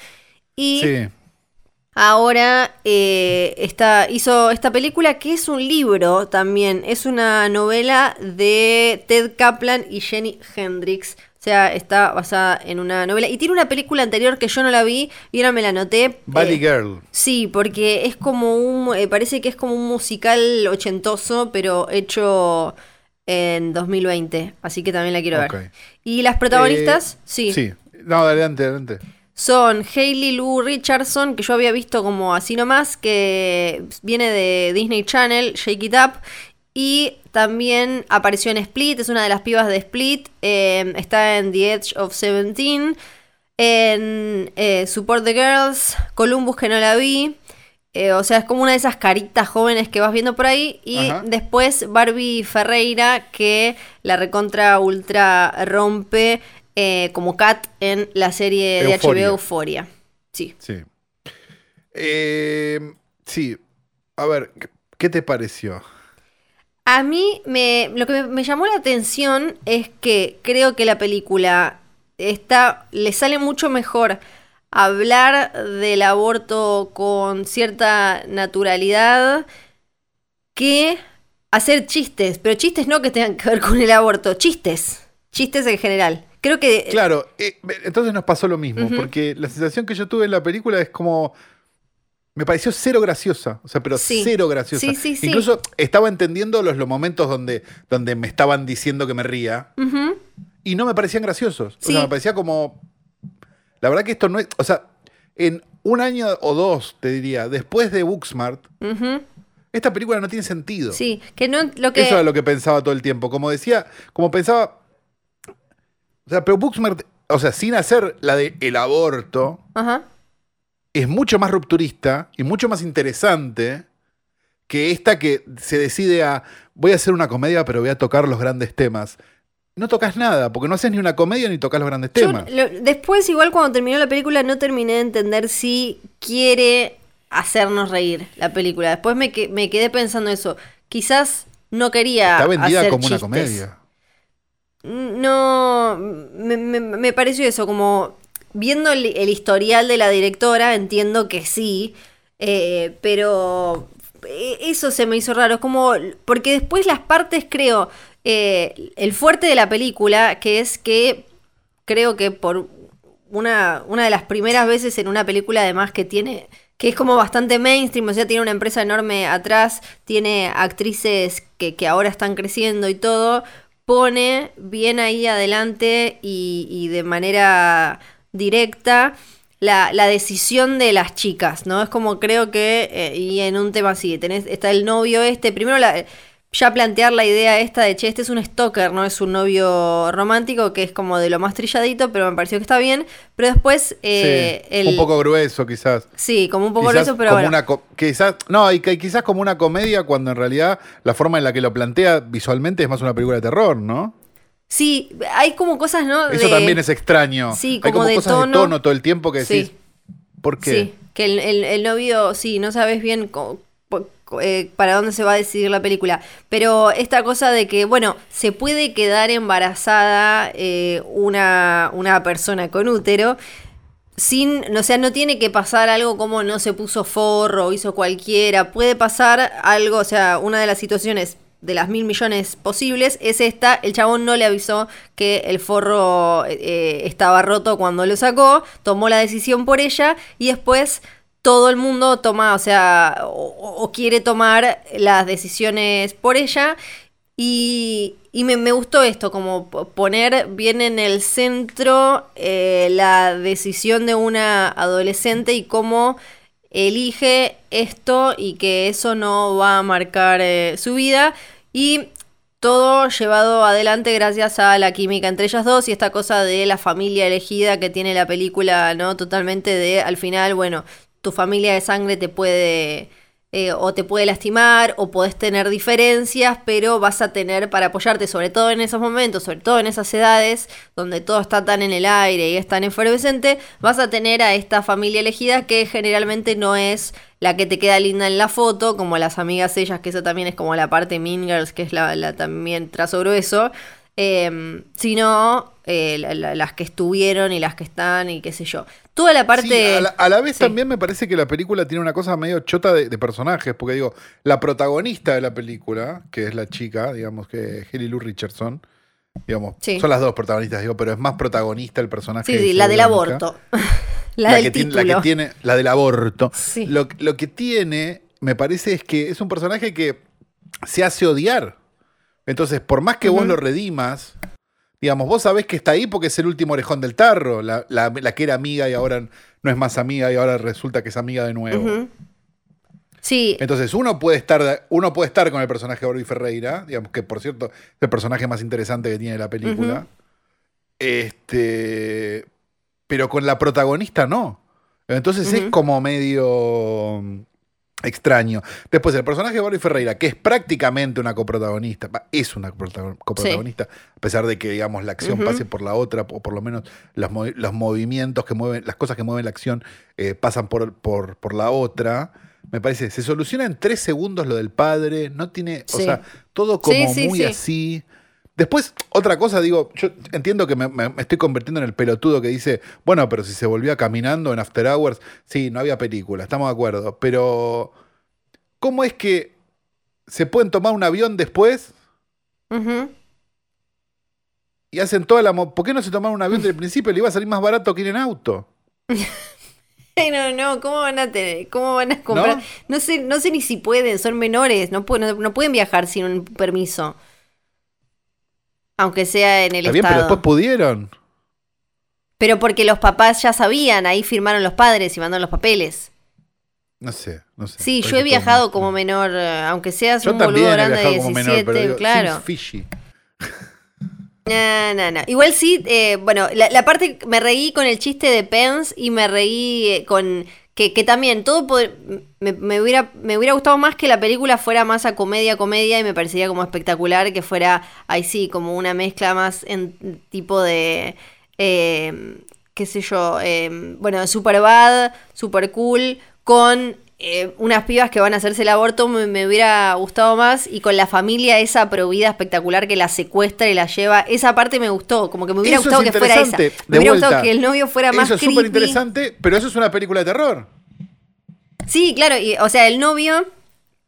Speaker 3: Y
Speaker 2: Sí.
Speaker 3: Ahora eh, está, hizo esta película que es un libro también. Es una novela de Ted Kaplan y Jenny Hendrix. O sea, está basada en una novela. Y tiene una película anterior que yo no la vi y ahora me la noté.
Speaker 2: Valley
Speaker 3: Eh,
Speaker 2: Girl.
Speaker 3: Sí, porque es como un. eh, parece que es como un musical ochentoso, pero hecho en 2020. Así que también la quiero ver. Y las protagonistas,
Speaker 2: Eh,
Speaker 3: sí,
Speaker 2: Sí. No, adelante, adelante.
Speaker 3: Son Hailey Lou Richardson, que yo había visto como así nomás, que viene de Disney Channel, Shake It Up. Y también apareció en Split, es una de las pibas de Split. eh, está en The Edge of Seventeen. En eh, Support the Girls, Columbus, que no la vi. Eh, o sea, es como una de esas caritas jóvenes que vas viendo por ahí. Y
Speaker 2: Ajá.
Speaker 3: después Barbie Ferreira, que la recontra ultra rompe eh, como Kat en la serie de. HBO Euphoria. Sí.
Speaker 2: Sí. Eh, sí. A ver, ¿qué- ¿qué te pareció?
Speaker 3: A mí me, lo que me, me llamó la atención es que creo que la película está, le sale mucho mejor hablar del aborto con cierta naturalidad que hacer chistes, pero chistes no que tengan que ver con el aborto, chistes, chistes en general. Creo que
Speaker 2: Claro, eh, entonces nos pasó lo mismo, porque la sensación que yo tuve en la película es como... Me pareció cero graciosa, o sea, pero
Speaker 3: Sí.
Speaker 2: cero graciosa.
Speaker 3: Sí, sí, sí.
Speaker 2: Incluso estaba entendiendo los, los momentos donde, donde me estaban diciendo que me ría y no me parecían graciosos. O sea, me parecía como... La verdad que esto no es... O sea, en un año o dos, te diría, después de Booksmart, esta película no tiene sentido.
Speaker 3: sí, que no lo que
Speaker 2: Eso era lo que pensaba todo el tiempo. Como decía, como pensaba. O sea, pero Booksmart, o sea, sin hacer la de el aborto,
Speaker 3: Ajá.
Speaker 2: es mucho más rupturista y mucho más interesante que esta que se decide a voy a hacer una comedia, pero voy a tocar los grandes temas. No tocas nada, porque no haces ni una comedia ni tocas los grandes
Speaker 3: Yo,
Speaker 2: temas.
Speaker 3: lo- después, igual cuando terminó la película, no terminé de entender si quiere hacernos reír la película. Después me, que- me quedé pensando eso. Quizás no quería.
Speaker 2: Está vendida
Speaker 3: hacer
Speaker 2: como una
Speaker 3: chistes.
Speaker 2: comedia.
Speaker 3: No, me, me- me pareció eso, como viendo el, historial de la directora, entiendo que sí, eh, pero eh, eso se me hizo raro, como, porque después las partes creo, eh, el fuerte de la película, que es que creo que por una, una de las primeras veces en una película además que tiene, que es como bastante mainstream, o sea, tiene una empresa enorme atrás, tiene actrices que, que ahora están creciendo y todo, pone bien ahí adelante y, de manera directa la, la decisión de las chicas, ¿no? Es como creo que, eh, y en un tema así, tenés, está el novio este, primero la, ya plantear la idea esta de, che, este es un stalker, no es un novio romántico, que es como de lo más trilladito, pero me pareció que está bien, pero después eh,
Speaker 2: Sí,
Speaker 3: el...
Speaker 2: Un poco grueso, quizás.
Speaker 3: Sí, como un poco
Speaker 2: Quizás
Speaker 3: grueso, pero
Speaker 2: como
Speaker 3: bueno.
Speaker 2: una quizás no y que quizás como una comedia cuando en realidad la forma en la que lo plantea visualmente es más una película de terror no
Speaker 3: Sí, hay como cosas, ¿no?
Speaker 2: eso
Speaker 3: de-
Speaker 2: también es extraño
Speaker 3: Sí,
Speaker 2: hay
Speaker 3: como
Speaker 2: como
Speaker 3: de
Speaker 2: cosas de
Speaker 3: tono.
Speaker 2: tono todo el tiempo que decís
Speaker 3: Sí.
Speaker 2: ¿por qué?
Speaker 3: Sí, que el, el- el novio, sí, no sabes bien co- eh, para dónde se va a decidir la película. Pero esta cosa de que, bueno, se puede quedar embarazada eh, una, una persona con útero. Sin, o sea, no tiene que pasar algo como no se puso forro o hizo cualquiera. Puede pasar algo, o sea, una de las situaciones de las mil millones posibles es esta. El chabón no le avisó que el forro eh, estaba roto cuando lo sacó. Tomó la decisión por ella y después todo el mundo toma, o sea, o, quiere tomar las decisiones por ella. Y, y me, gustó esto, como po- poner bien en el centro eh, la decisión de una adolescente y cómo elige esto y que eso no va a marcar eh, su vida. Y todo llevado adelante gracias a la química entre ellas dos y esta cosa de la familia elegida que tiene la película, ¿no? Totalmente de, al final, bueno, tu familia de sangre te puede eh, o te puede lastimar o podés tener diferencias, pero vas a tener para apoyarte, sobre todo en esos momentos, sobre todo en esas edades donde todo está tan en el aire y es tan efervescente, vas a tener a esta familia elegida que generalmente no es la que te queda linda en la foto, como las amigas ellas, que eso también es como la parte Mean que es la, la también trazo grueso. Em, sino eh, la- la- las que estuvieron y las que están y qué sé yo. Toda la parte...
Speaker 2: Sí, a, la, a la vez
Speaker 3: Sí.
Speaker 2: también me parece que la película tiene una cosa medio chota de, de personajes, porque digo, la protagonista de la película, que es la chica, digamos que es Haley Lou Richardson, digamos,
Speaker 3: Sí.
Speaker 2: son las dos protagonistas, digo, pero es más protagonista el personaje.
Speaker 3: Sí,
Speaker 2: de
Speaker 3: la del aborto. la, del
Speaker 2: que tiene, la que tiene, la del aborto. Lo que tiene, me parece, es que es un personaje que se hace odiar. Entonces, por más que vos lo redimas, digamos, vos sabés que está ahí porque es el último orejón del tarro, la, la- la que era amiga y ahora no es más amiga y ahora resulta que es amiga de nuevo.
Speaker 3: Sí,
Speaker 2: Entonces, uno puede estar, uno puede estar con el personaje de Barbie Ferreira, digamos que por cierto, es el personaje más interesante que tiene la película. Este. Pero con la protagonista no. Entonces es como medio extraño. Después, el personaje de Barbie Ferreira, que es prácticamente una coprotagonista, es una coprotagon- coprotagonista, a pesar de que, digamos, la acción pase por la otra, o por lo menos los, los movimientos que mueven, las cosas que mueven la acción eh, pasan por, por, por la otra. Me parece, se soluciona en tres segundos lo del padre, no tiene, o sea, todo como
Speaker 3: Sí, sí,
Speaker 2: muy
Speaker 3: sí.
Speaker 2: así. Después, otra cosa, digo, yo entiendo que me, estoy convirtiendo en el pelotudo que dice, bueno, pero si se volvía caminando en After Hours, sí, no había película, estamos de acuerdo, pero ¿cómo es que se pueden tomar un avión después y hacen toda la... ¿Por qué no se tomaron un avión desde el principio? Le iba a salir más barato que ir en auto.
Speaker 3: No, no, ¿cómo van a tener? ¿Cómo van a comprar?
Speaker 2: ¿No?
Speaker 3: ¿No? sé, no sé ni si pueden, son menores, no, pu- no, no pueden viajar sin un permiso. Aunque sea en el
Speaker 2: Está bien, pero
Speaker 3: estado.
Speaker 2: después pudieron.
Speaker 3: Pero porque los papás ya sabían, ahí firmaron los padres y mandaron los papeles.
Speaker 2: No sé, no sé.
Speaker 3: Sí, yo he viajado como menor, eh, aunque seas
Speaker 2: Yo
Speaker 3: un boludo grande de
Speaker 2: viajado como
Speaker 3: 17,
Speaker 2: menor, pero digo,
Speaker 3: claro.
Speaker 2: fishy.
Speaker 3: No, no, no. Igual sí, eh, bueno, la, la parte, me reí con el chiste de Pence y me reí eh, con que, que también todo me, me hubiera, me hubiera gustado más que la película fuera más a comedia, comedia y me parecería como espectacular que fuera, ahí sí, como una mezcla más en tipo de, eh, qué sé yo, eh, bueno, super bad, super cool, con eh, unas pibas que van a hacerse el aborto me, me hubiera gustado más y con la familia esa provida espectacular que la secuestra y la lleva, esa parte me gustó, como que me hubiera
Speaker 2: Eso
Speaker 3: gustado
Speaker 2: es
Speaker 3: que fuera esa. Me
Speaker 2: de
Speaker 3: hubiera
Speaker 2: vuelta.
Speaker 3: gustado que el novio fuera más
Speaker 2: Eso es súper interesante, pero eso es una película de terror.
Speaker 3: Sí, claro, y, o sea, el novio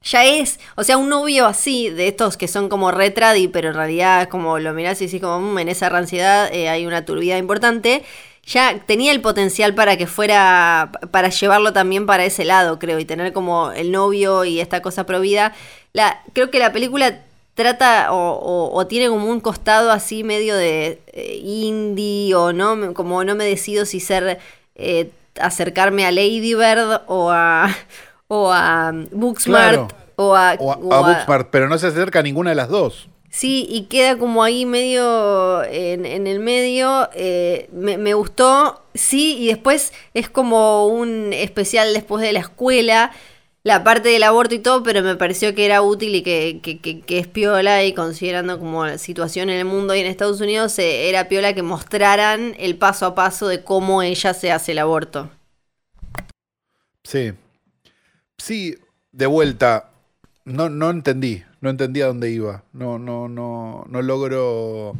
Speaker 3: ya es, o sea, un novio así, de estos que son como retradi, pero en realidad es como lo mirás y decís como, "Mm, en esa ranciedad eh, hay una turbidez importante, ya tenía el potencial para que fuera, para llevarlo también para ese lado, creo, y tener como el novio y esta cosa provida. La, creo que la película trata o, o- o tiene como un costado así medio de eh, indie o no, como no me decido si ser eh, acercarme a Lady Bird o a o a Booksmart
Speaker 2: Claro.
Speaker 3: o a,
Speaker 2: O a,
Speaker 3: o
Speaker 2: a
Speaker 3: a-
Speaker 2: Booksmart, pero no se acerca a ninguna de las dos.
Speaker 3: Sí, y queda como ahí medio en, el medio. eh, me, me gustó, sí, y después es como un especial después de la escuela, la parte del aborto y todo, pero me pareció que era útil y que, que, que- que es piola y considerando como la situación en el mundo y en Estados Unidos, eh, era piola que mostraran el paso a paso de cómo ella se hace el aborto.
Speaker 2: Sí. Sí, de vuelta. No, no entendí. No entendí a dónde iba. No, no, no, no logro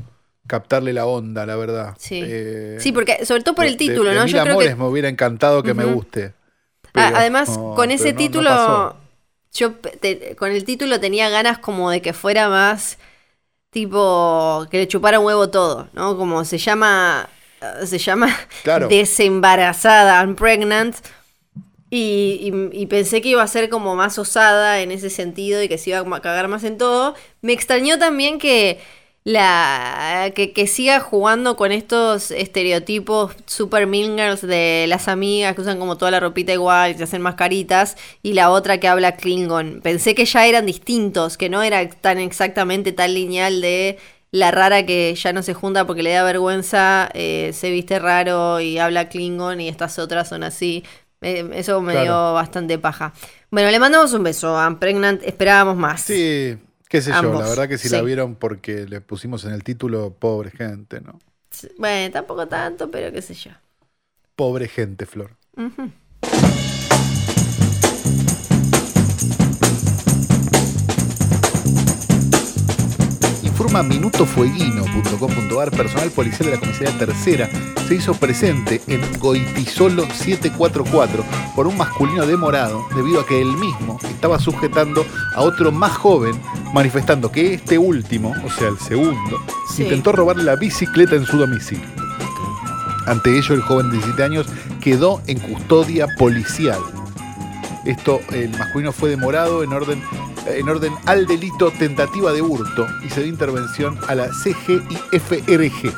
Speaker 2: captarle la onda, la verdad.
Speaker 3: Sí.
Speaker 2: Eh,
Speaker 3: Sí, porque sobre todo por el
Speaker 2: de-
Speaker 3: título,
Speaker 2: de
Speaker 3: ¿no?
Speaker 2: Mil
Speaker 3: Yo creo que
Speaker 2: me hubiera encantado que me guste. Pero-
Speaker 3: Además,
Speaker 2: no,
Speaker 3: con ese
Speaker 2: no- no
Speaker 3: título, yo te- con el título tenía ganas como de que fuera más tipo que le chupara un huevo todo, ¿no? Como se llama, se llama
Speaker 2: Claro.
Speaker 3: desembarazada, I'm pregnant. Y, y- y pensé que iba a ser como más osada en ese sentido y que se iba a cagar más en todo. Me extrañó también que la que, que siga jugando con estos estereotipos super mingers de las amigas que usan como toda la ropita igual, que hacen mascaritas, y la otra que habla Klingon. Pensé que ya eran distintos, que no era tan exactamente tan lineal de la rara que ya no se junta porque le da vergüenza, eh, se viste raro y habla Klingon y estas otras son así. Eh, eso me
Speaker 2: Claro.
Speaker 3: dio bastante paja. Bueno, le mandamos un beso a Pregnant, esperábamos más.
Speaker 2: Sí, qué sé yo. La verdad que si la vieron porque le pusimos en el título pobre gente, ¿no?
Speaker 3: Bueno, tampoco tanto, pero qué sé yo.
Speaker 2: Pobre gente, Flor. minutofueguino.com.ar, personal policial de la comisaría tercera se hizo presente en Goitisolo 744 por un masculino demorado debido a que él mismo estaba sujetando a otro más joven manifestando que este último, o sea el segundo,
Speaker 3: Sí.
Speaker 2: intentó robarle la bicicleta en su domicilio. Ante ello, el joven de 17 años quedó en custodia policial. Esto, el masculino fue demorado en orden, en orden al delito tentativa de hurto y se dio intervención a la CGIFRG.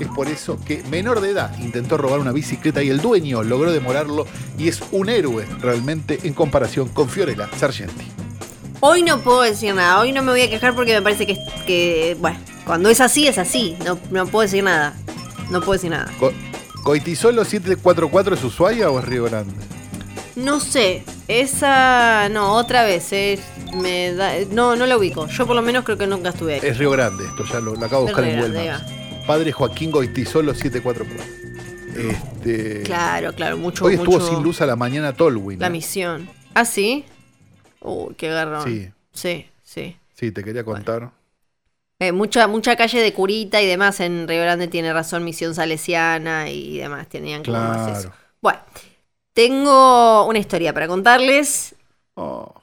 Speaker 2: Es por eso que menor de edad intentó robar una bicicleta y el dueño logró demorarlo y es un héroe realmente en comparación con Fiorella Sargenti.
Speaker 3: Hoy no puedo decir nada, hoy no me voy a quejar porque me parece que, que bueno, cuando es así, es así. No, no puedo decir nada. No puedo decir nada.
Speaker 2: Co- ¿Coitisolo 744 es Ushuaia o es Río Grande?
Speaker 3: No sé, esa. No, otra vez. eh, me da- no, no la ubico. Yo por lo menos creo que nunca estuve ahí.
Speaker 2: Es Río Grande esto, ya lo, lo acabo de buscar en Google Maps. Padre Joaquín Goitisolo 744. Este,
Speaker 3: Claro, claro, mucho.
Speaker 2: Hoy estuvo
Speaker 3: mucho
Speaker 2: sin luz a la mañana Tolwyn.
Speaker 3: La
Speaker 2: ¿eh?
Speaker 3: misión. ¿Ah, sí? Uy, qué garrón.
Speaker 2: Sí.
Speaker 3: Sí, sí.
Speaker 2: Sí, te quería contar.
Speaker 3: Eh, mucha, mucha calle de curita y demás en Río Grande tiene razón, misión salesiana y demás. Tenían como más eso.
Speaker 2: Claro.
Speaker 3: Bueno, tengo una historia para contarles.
Speaker 2: Oh,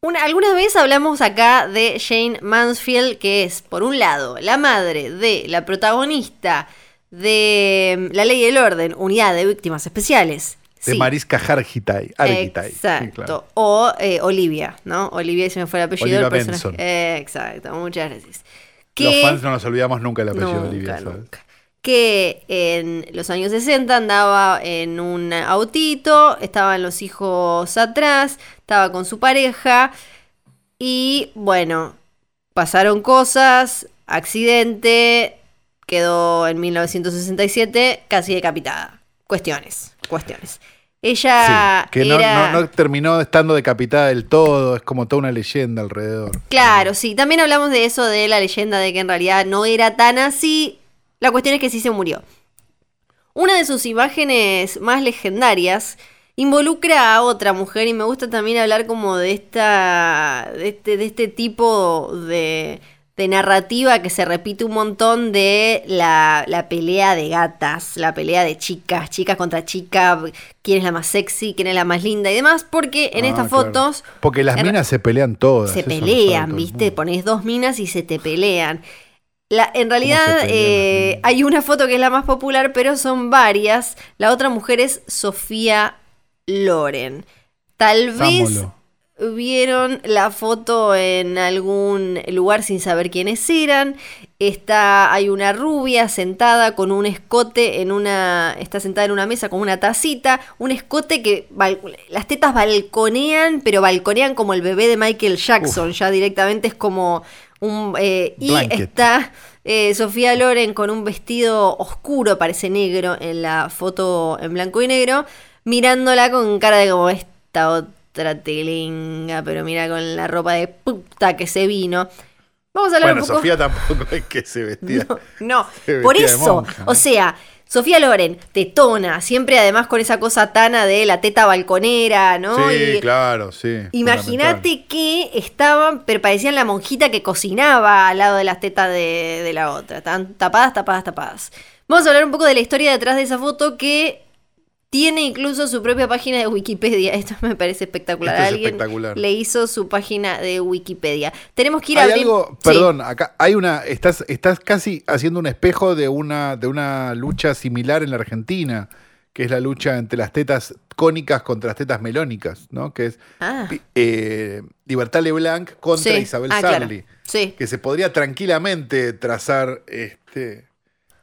Speaker 3: Una, alguna vez hablamos acá de Jane Mansfield, que es, por un lado, la madre de la protagonista de mm, La Ley y el Orden, Unidad de Víctimas Especiales.
Speaker 2: de
Speaker 3: Sí,
Speaker 2: Mariska Hargitay. Sí,
Speaker 3: Exacto.
Speaker 2: claro.
Speaker 3: O eh, Olivia, ¿no? Olivia, se me fue el apellido
Speaker 2: Olivia
Speaker 3: del personaje.
Speaker 2: Benson.
Speaker 3: Eh, exacto, muchas gracias.
Speaker 2: Los fans no nos olvidamos nunca el apellido
Speaker 3: nunca,
Speaker 2: de Olivia, ¿sabes?
Speaker 3: Que en los años 60 andaba en un autito, estaban los hijos atrás, estaba con su pareja y bueno, pasaron cosas, accidente, quedó en 1967 casi decapitada. Cuestiones, cuestiones. Ella
Speaker 2: Sí, que no- no terminó estando decapitada del todo, es como toda una leyenda alrededor.
Speaker 3: Claro, sí. También hablamos de eso, de la leyenda de que en realidad no era tan así. La cuestión es que sí se murió. Una de sus imágenes más legendarias involucra a otra mujer y me gusta también hablar como de esta de este, de este tipo de, de narrativa que se repite un montón de la, la pelea de gatas, la pelea de chicas, chicas contra chicas, quién es la más sexy, quién es la más linda y demás, porque en
Speaker 2: Ah,
Speaker 3: estas
Speaker 2: claro.
Speaker 3: fotos
Speaker 2: Porque las minas se pelean todas.
Speaker 3: se pelean, ¿viste? Pones dos minas y se te pelean. La, en realidad eh,
Speaker 2: minas?
Speaker 3: hay una foto que es la más popular, pero son varias. La otra mujer es Sofía Loren. Tal vez vieron la foto en algún lugar sin saber quiénes eran. Está, hay una rubia sentada con un escote en una. Está sentada en una mesa con una tacita. Un escote que las tetas balconean, pero balconean como el bebé de Michael Jackson. Ya directamente es como un. eh, y está eh, Sofía Loren con un vestido oscuro, parece negro, en la foto en blanco y negro. Mirándola con cara de como esta otra telinga, pero mira con la ropa de puta que se vino. Vamos a hablar
Speaker 2: Bueno,
Speaker 3: un poco.
Speaker 2: Sofía tampoco es que se vestía.
Speaker 3: No, no,
Speaker 2: Se
Speaker 3: por
Speaker 2: vestía
Speaker 3: eso, o sea, Sofía Loren, tetona, siempre además con esa cosa tana de la teta balconera, ¿no?
Speaker 2: Sí,
Speaker 3: Y
Speaker 2: claro, sí.
Speaker 3: Imagínate que estaban, pero parecían la monjita que cocinaba al lado de las tetas de, de la otra. Estaban tapadas, tapadas, tapadas. Vamos a hablar un poco de la historia detrás de esa foto que tiene incluso su propia página de Wikipedia. Esto me parece espectacular.
Speaker 2: Esto es
Speaker 3: Alguien
Speaker 2: espectacular.
Speaker 3: le hizo su página de Wikipedia. Tenemos que ir a
Speaker 2: Hay
Speaker 3: abrir-
Speaker 2: algo,
Speaker 3: Sí.
Speaker 2: perdón, acá hay una, estás, estás casi haciendo un espejo de una, de una lucha similar en la Argentina, que es la lucha entre las tetas cónicas contra las tetas melónicas, ¿no? Que es
Speaker 3: Ah.
Speaker 2: eh, Libertad Leblanc contra
Speaker 3: Sí.
Speaker 2: Isabel
Speaker 3: Ah, claro.
Speaker 2: Sarli.
Speaker 3: Sí.
Speaker 2: Que se podría tranquilamente trazar este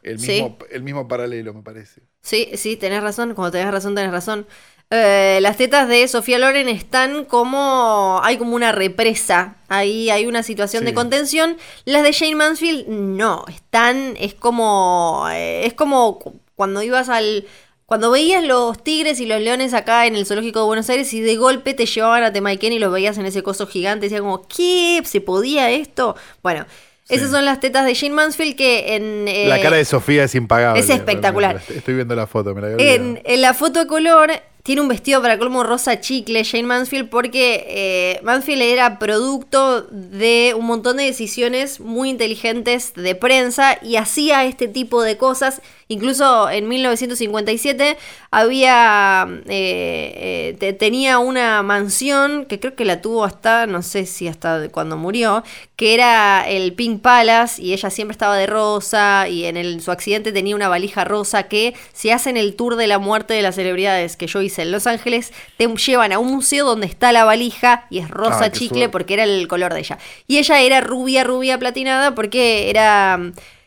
Speaker 2: el mismo, el mismo paralelo, me parece.
Speaker 3: Sí, sí, tenés razón. Cuando tenés razón, tenés razón. Eh, las tetas de Sofía Loren están como. Hay como una represa. Ahí hay una situación de contención. Las de Jane Mansfield, no. Están. Es como. eh, es como cu- cuando ibas al. Cuando veías los tigres y los leones acá en el zoológico de Buenos Aires y de golpe te llevaban a Temaiken y los veías en ese coso gigante, decía como, ¿qué? ¿Se podía esto? Bueno, esas son las tetas de Jane Mansfield que en...
Speaker 2: la
Speaker 3: eh,
Speaker 2: cara de Sofía es impagable.
Speaker 3: es espectacular.
Speaker 2: Estoy viendo la foto, me la
Speaker 3: en, en la foto de color tiene un vestido para colmo rosa chicle, Jane Mansfield, porque eh, Mansfield era producto de un montón de decisiones muy inteligentes de prensa y hacía este tipo de cosas. Incluso en 1957 había eh, eh, tenía una mansión que creo que la tuvo hasta, no sé si hasta cuando murió, que era el Pink Palace y ella siempre estaba de rosa y en su accidente tenía una valija rosa que se hace en el tour de la muerte de las celebridades que yo hice en Los Ángeles, te llevan a un museo donde está la valija y es rosa
Speaker 2: Ah,
Speaker 3: chicle porque era el color de ella. Y ella era rubia, rubia platinada porque era,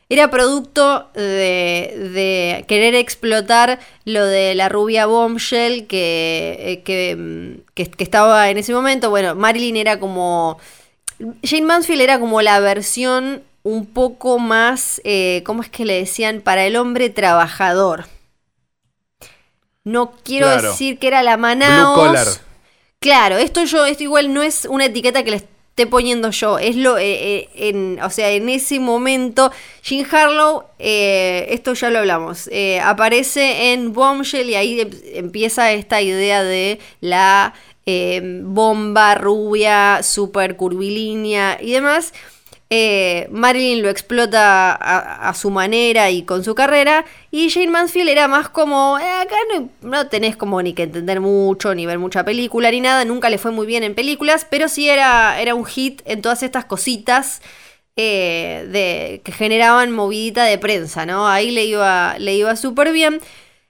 Speaker 3: era producto de, de querer explotar lo de la rubia bombshell que, eh, que, mm, que- que estaba en ese momento. Bueno, Marilyn era como... Jane Mansfield era como la versión un poco más, eh, ¿cómo es que le decían? Para el hombre trabajador. No quiero
Speaker 2: Claro.
Speaker 3: decir que era la
Speaker 2: Blue
Speaker 3: Manaos.
Speaker 2: collar.
Speaker 3: Claro, esto yo, esto igual no es una etiqueta que le esté poniendo yo. Es lo, eh, eh, en, o sea, en ese momento, Jean Harlow, eh, esto ya lo hablamos, eh, aparece en Bombshell y ahí em- empieza esta idea de la eh, bomba rubia, super curvilínea y demás. Eh, Marilyn lo explota a, a su manera y con su carrera. Y Jane Mansfield era más como, "Eh, acá no, no tenés como ni que entender mucho, ni ver mucha película, ni nada. Nunca le fue muy bien en películas, pero sí era, era un hit en todas estas cositas eh, de, que generaban movidita de prensa, ¿no? Ahí le iba, le iba súper bien.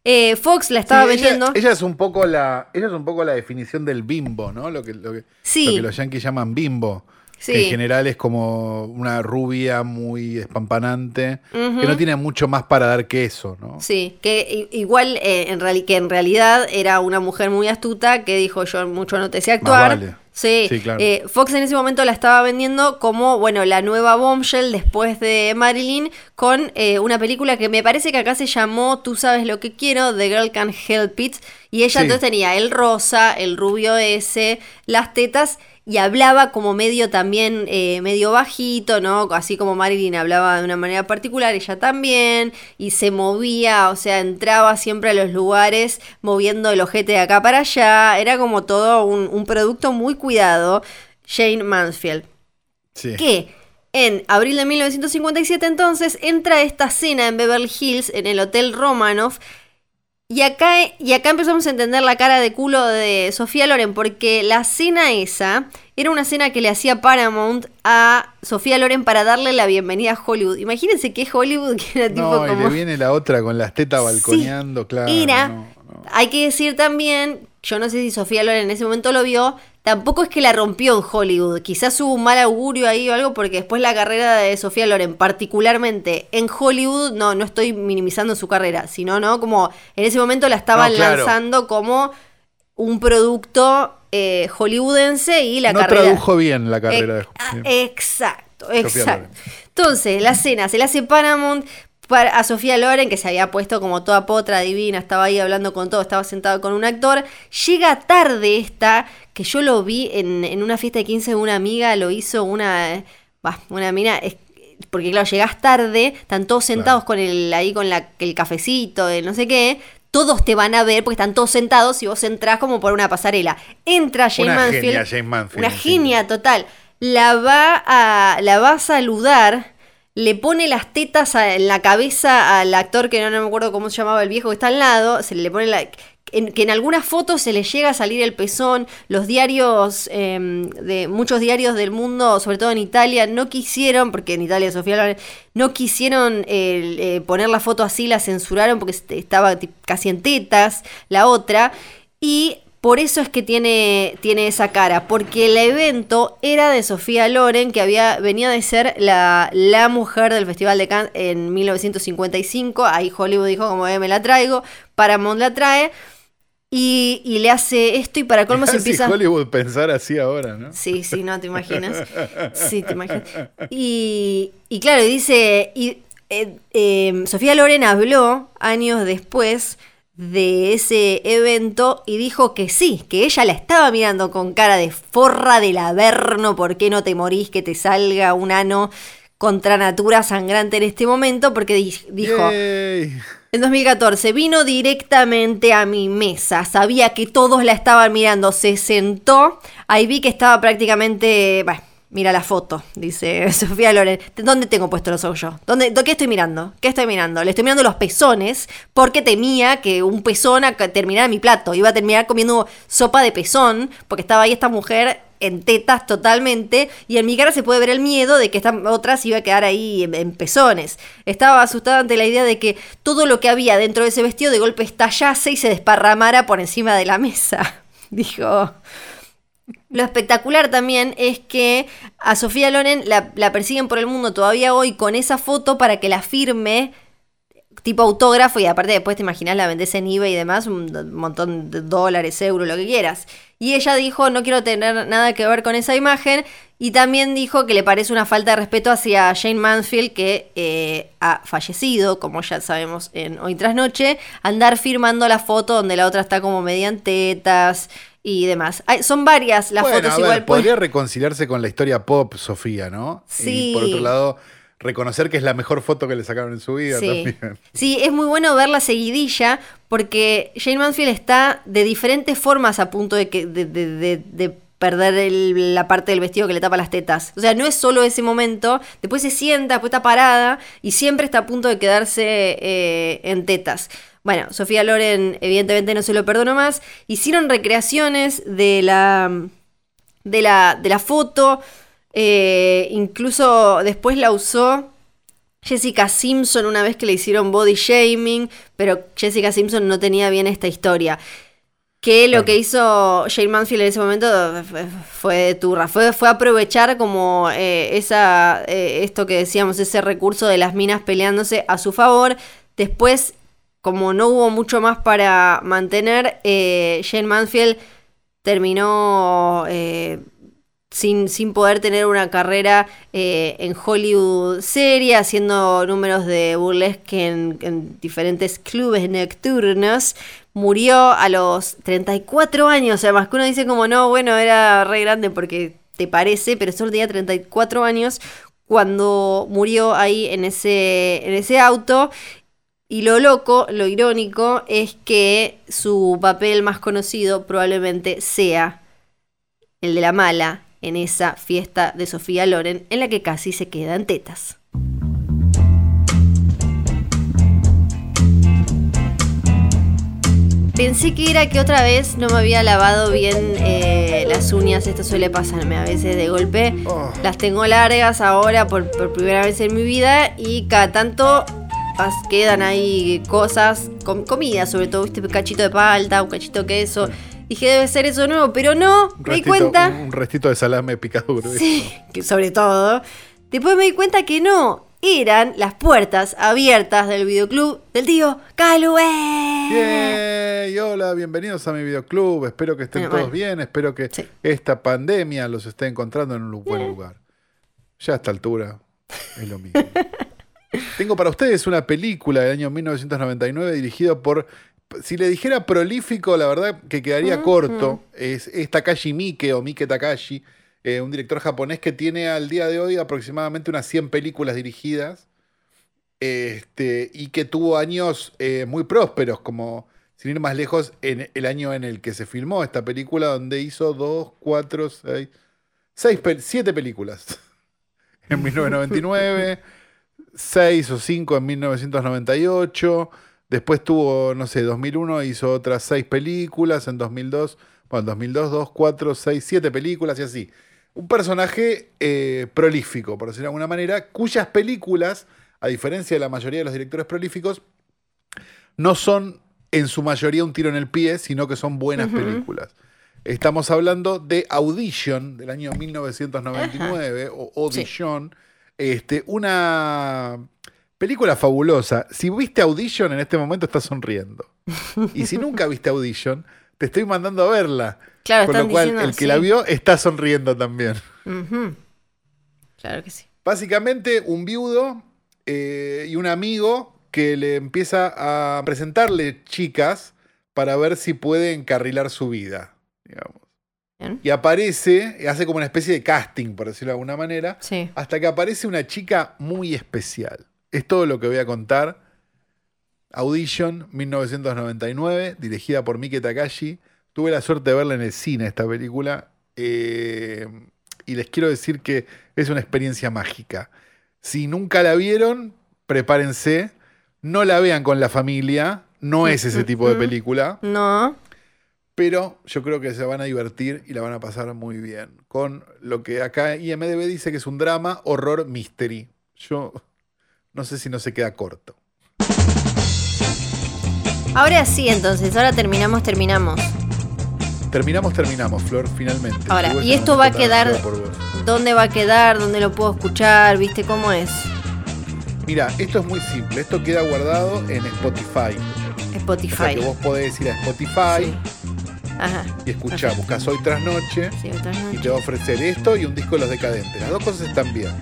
Speaker 3: Eh, Fox la estaba
Speaker 2: Sí, ella-
Speaker 3: vendiendo.
Speaker 2: Ella, es un poco la, ella es un poco la definición del bimbo, ¿no? Lo que, lo que,
Speaker 3: Sí.
Speaker 2: lo que los yankees llaman bimbo.
Speaker 3: Sí.
Speaker 2: Que en general es como una rubia muy espampanante, que no tiene mucho más para dar que eso, ¿no?
Speaker 3: Sí, que igual eh, en que en realidad era una mujer muy astuta que dijo yo mucho no te sé actuar.
Speaker 2: vale.
Speaker 3: Sí,
Speaker 2: Sí, claro.
Speaker 3: eh, Fox en ese momento la estaba vendiendo como, bueno, la nueva Bombshell después de Marilyn con eh, una película que me parece que acá se llamó Tú sabes lo que quiero, The Girl Can Help It. Y ella
Speaker 2: Sí.
Speaker 3: entonces tenía el rosa, el rubio ese, las tetas y hablaba como medio también, eh, medio bajito, ¿no? Así como Marilyn hablaba de una manera particular, ella también, y se movía, o sea, entraba siempre a los lugares moviendo el ojete de acá para allá, era como todo un, un producto muy cuidado, Jane Mansfield.
Speaker 2: Sí.
Speaker 3: Que en abril de 1957 entonces entra esta cena en Beverly Hills, en el Hotel Romanoff, y acá, y acá empezamos a entender la cara de culo de Sofía Loren, porque la cena esa era una cena que le hacía Paramount a Sofía Loren para darle la bienvenida a Hollywood. Imagínense que Hollywood, que era tipo
Speaker 2: No, y
Speaker 3: como...
Speaker 2: le viene la otra con las tetas balconeando, claro.
Speaker 3: Era,
Speaker 2: no, no.
Speaker 3: hay que decir también, yo no sé si Sofía Loren en ese momento lo vio, tampoco es que la rompió en Hollywood. Quizás hubo un mal augurio ahí o algo, porque después la carrera de Sofía Loren, particularmente en Hollywood, no, no estoy minimizando su carrera, sino, ¿no? Como en ese momento la estaban
Speaker 2: No, claro.
Speaker 3: lanzando como un producto eh, hollywoodense y la
Speaker 2: no
Speaker 3: carrera.
Speaker 2: tradujo bien la carrera de
Speaker 3: Eh, ah. Exacto, exacto. Entonces, la cena se la hace Paramount para, a Sofía Loren, que se había puesto como toda potra divina, estaba ahí hablando con todo, estaba sentado con un actor. Llega tarde esta, que yo lo vi en, en una fiesta de 15 de una amiga, lo hizo una, bah, una mina. es- porque claro, llegás tarde, están todos sentados con el, ahí con la, el cafecito, el no sé qué. Todos te van a ver porque están todos sentados y vos entrás como por una pasarela. Entra Jane
Speaker 2: Una
Speaker 3: Mansfield.
Speaker 2: genia, Jane Mansfield,
Speaker 3: Una
Speaker 2: en
Speaker 3: genia total. La va a, la va a saludar, le pone las tetas a- en la cabeza al actor que no, me acuerdo cómo se llamaba el viejo que está al lado, se le pone la... en- que en algunas fotos se le llega a salir el pezón, los diarios, eh, de muchos diarios del mundo, sobre todo en Italia, no quisieron, porque en Italia Sofía no quisieron eh, poner la foto así, la censuraron porque est- estaba casi en tetas, la otra, y por eso es que tiene, tiene esa cara, porque el evento era de Sofía Loren, que había, venía de ser la, la mujer del Festival de Cannes en 1955. Ahí Hollywood dijo, como "Eh, me la traigo, Paramount la trae, y, y le hace esto, y para colmo se
Speaker 2: Mirá si
Speaker 3: empieza...
Speaker 2: Hollywood pensar así ahora, ¿no?
Speaker 3: Sí, sí, no te imaginas. Sí, te imaginas. Y, y claro, dice, y, eh, eh, Sofía Loren habló años después de ese evento y dijo que sí, que ella la estaba mirando con cara de forra del averno, ¿por qué no te morís que te salga un ano? contra natura sangrante en este momento porque di- dijo,
Speaker 2: Yay.
Speaker 3: en 2014 vino directamente a mi mesa, sabía que todos la estaban mirando, se sentó, ahí vi que estaba prácticamente, bueno, mira la foto, dice Sofía Loren, ¿dónde tengo puesto los ojos yo? ¿Dónde, ¿Qué estoy mirando? ¿Qué estoy mirando? Le estoy mirando los pezones porque temía que un pezón terminara mi plato, iba a terminar comiendo sopa de pezón porque estaba ahí esta mujer en tetas totalmente y en mi cara se puede ver el miedo de que esta otra se iba a quedar ahí en, en pezones. Estaba asustada ante la idea de que todo lo que había dentro de ese vestido de golpe estallase y se desparramara por encima de la mesa. Dijo. Lo espectacular también es que a Sofía Loren la, persiguen por el mundo todavía hoy con esa foto para que la firme tipo autógrafo y aparte después te imaginas la vendés en eBay y demás, un montón de dólares, euros, lo que quieras. Y ella dijo, no quiero tener nada que ver con esa imagen y también dijo que le parece una falta de respeto hacia Jane Mansfield que eh, ha fallecido, como ya sabemos en Hoy Tras Noche, andar firmando la foto donde la otra está como mediante tetas y demás. Hay- son varias las
Speaker 2: Bueno,
Speaker 3: fotos
Speaker 2: a ver,
Speaker 3: igual. pues-
Speaker 2: podría reconciliarse con la historia pop, Sofía, ¿no?
Speaker 3: Sí.
Speaker 2: Y por otro lado, reconocer que es la mejor foto que le sacaron en su vida
Speaker 3: Sí.
Speaker 2: también.
Speaker 3: Sí, es muy bueno ver la seguidilla porque Jane Mansfield está de diferentes formas a punto de, que, de, de- de- de perder el- la parte del vestido que le tapa las tetas. O sea, no es solo ese momento, después se sienta, después está parada y siempre está a punto de quedarse eh, en tetas. Bueno, Sofía Loren evidentemente no se lo perdonó más. Hicieron recreaciones de la, de la, de la foto. eh, incluso después la usó Jessica Simpson una vez que le hicieron body shaming, pero Jessica Simpson no tenía bien esta historia. Que lo que hizo Jane Mansfield en ese momento fue, fue de turra, fue, fue aprovechar como eh, esa, eh, esto que decíamos, ese recurso de las minas peleándose a su favor. Después, como no hubo mucho más para mantener, eh, Jane Mansfield terminó eh, sin, sin poder tener una carrera eh, en Hollywood seria, haciendo números de burlesque en, en diferentes clubes nocturnos. Murió a los 34 años, además que uno dice como no, bueno, era re grande porque te parece, pero solo tenía 34 años cuando murió ahí en ese, en ese auto. Y lo loco, lo irónico, es que su papel más conocido probablemente sea el de la mala en esa fiesta de Sofía Loren en la que casi se queda en tetas. Pensé que era que otra vez no me había lavado bien eh, las uñas, esto suele pasarme a veces de golpe.
Speaker 2: Oh.
Speaker 3: Las tengo largas ahora por, por primera vez en mi vida y cada tanto quedan ahí cosas, com- comida sobre todo, ¿viste? un cachito de palta, un cachito de queso. Dije, debe ser eso nuevo, pero no, me di cuenta.
Speaker 2: Un, restito de salame picado grueso.
Speaker 3: Sí, que sobre todo. Después me di cuenta que no, eran las puertas abiertas del videoclub del tío Calue.
Speaker 2: Yay, hola, bienvenidos a mi videoclub. Espero que estén
Speaker 3: Bueno,
Speaker 2: todos
Speaker 3: bueno.
Speaker 2: bien. Espero que
Speaker 3: Sí.
Speaker 2: esta pandemia los esté encontrando en un buen lugar. Ya a esta altura es lo mismo. Tengo para ustedes una película del año 1999 dirigida por. Si le dijera prolífico, la verdad que quedaría corto. Es, es Takashi Miike o Mike Takashi, eh, un director japonés que tiene al día de hoy aproximadamente unas 100 películas dirigidas este, y que tuvo años eh, muy prósperos, como sin ir más lejos, en el año en el que se filmó esta película, donde hizo dos, cuatro, seis, seis siete películas en 1999, seis o cinco en 1998, después tuvo, no sé, 2001 hizo otras seis películas, en 2002, bueno, en 2002, dos, cuatro, seis, siete películas y así. Un personaje eh, prolífico, por decirlo de alguna manera, cuyas películas, a diferencia de la mayoría de los directores prolíficos, no son en su mayoría un tiro en el pie, sino que son buenas películas. Estamos hablando de Audition del año 1999 o Audition, este, una película fabulosa. Si viste Audition en este momento estás sonriendo. Y si nunca viste Audition, te estoy mandando a verla.
Speaker 3: Claro,
Speaker 2: Con lo cual,
Speaker 3: diciendo,
Speaker 2: el que
Speaker 3: sí.
Speaker 2: la vio está sonriendo también.
Speaker 3: Claro que sí.
Speaker 2: Básicamente, un viudo eh, y un amigo que le empieza a presentarle chicas para ver si puede encarrilar su vida, digamos.
Speaker 3: Bien.
Speaker 2: y aparece, hace como una especie de casting, por decirlo de alguna manera,
Speaker 3: Sí.
Speaker 2: hasta que aparece una chica muy especial. Es todo lo que voy a contar. Audition 1999, dirigida por Mike Takashi. Tuve la suerte de verla en el cine esta película. eh, y les quiero decir que es una experiencia mágica. Si nunca la vieron, prepárense. No la vean con la familia. No es ese tipo de película.
Speaker 3: No.
Speaker 2: Pero yo creo que se van a divertir y la van a pasar muy bien. Con lo que acá IMDB dice que es un drama, horror, mystery. Yo no sé si no se queda corto.
Speaker 3: Ahora sí, entonces, ahora terminamos, terminamos.
Speaker 2: Terminamos, terminamos, Flor, finalmente.
Speaker 3: Ahora, ¿y esto va a quedar-. ¿Dónde va a quedar? ¿Dónde lo puedo escuchar? ¿Viste cómo es?
Speaker 2: Mira, esto es muy simple. Esto queda guardado en Spotify. O sea
Speaker 3: Spotify.
Speaker 2: que vos podés ir a Spotify
Speaker 3: Sí. Ajá.
Speaker 2: y. Buscas hoy tras noche
Speaker 3: Sí,
Speaker 2: y te va a ofrecer esto y un disco de los decadentes. Las dos cosas están bien.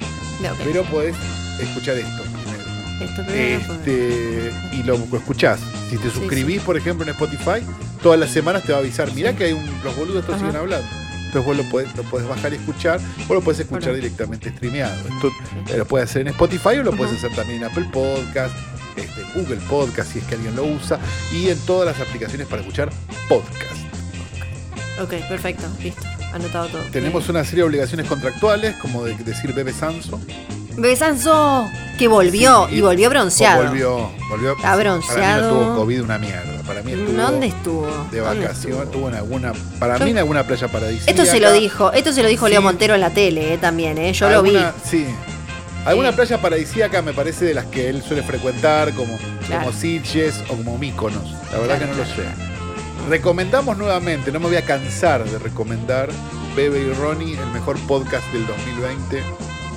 Speaker 2: Pero podés escuchar esto primero.
Speaker 3: Esto primero.
Speaker 2: Este, y lo, escuchás. Si te suscribís, por ejemplo, en Spotify, todas las semanas te va a avisar. Mirá que hay un, los boludos estos
Speaker 3: Ajá.
Speaker 2: siguen hablando. Entonces vos lo podés, lo podés bajar y escuchar, o lo podés escuchar
Speaker 3: Bueno.
Speaker 2: directamente streameado. Esto lo puedes hacer en Spotify o lo puedes hacer también en Apple Podcast, este, Google Podcast, si es que alguien lo usa, y en todas las aplicaciones para escuchar podcast.
Speaker 3: Ok, perfecto. Listo. Anotado todo.
Speaker 2: Tenemos una serie de obligaciones contractuales, como de decir Bebe Sanso.
Speaker 3: Besanzo, que volvió
Speaker 2: Sí,
Speaker 3: y volvió bronceado.
Speaker 2: Volvió, volvió.
Speaker 3: Está
Speaker 2: Para mí
Speaker 3: bronceado.
Speaker 2: no tuvo COVID una mierda. Para mí estuvo
Speaker 3: ¿Dónde estuvo?
Speaker 2: de
Speaker 3: ¿Dónde
Speaker 2: vacación,
Speaker 3: estuvo?
Speaker 2: en alguna, para
Speaker 3: Yo-
Speaker 2: mí en alguna playa paradisíaca.
Speaker 3: Esto se lo dijo, esto se lo dijo
Speaker 2: Sí.
Speaker 3: Leo Montero en la tele, eh, también, eh. Yo lo vi.
Speaker 2: Sí. Alguna
Speaker 3: Sí.
Speaker 2: playa paradisíaca me parece de las que él suele frecuentar, como,
Speaker 3: Claro.
Speaker 2: como Sitges o como Míconos. La verdad
Speaker 3: Claro,
Speaker 2: que no lo
Speaker 3: claro,
Speaker 2: sé. Recomendamos nuevamente, no me voy a cansar de recomendar Bebe y Ronnie, el mejor podcast del 2020.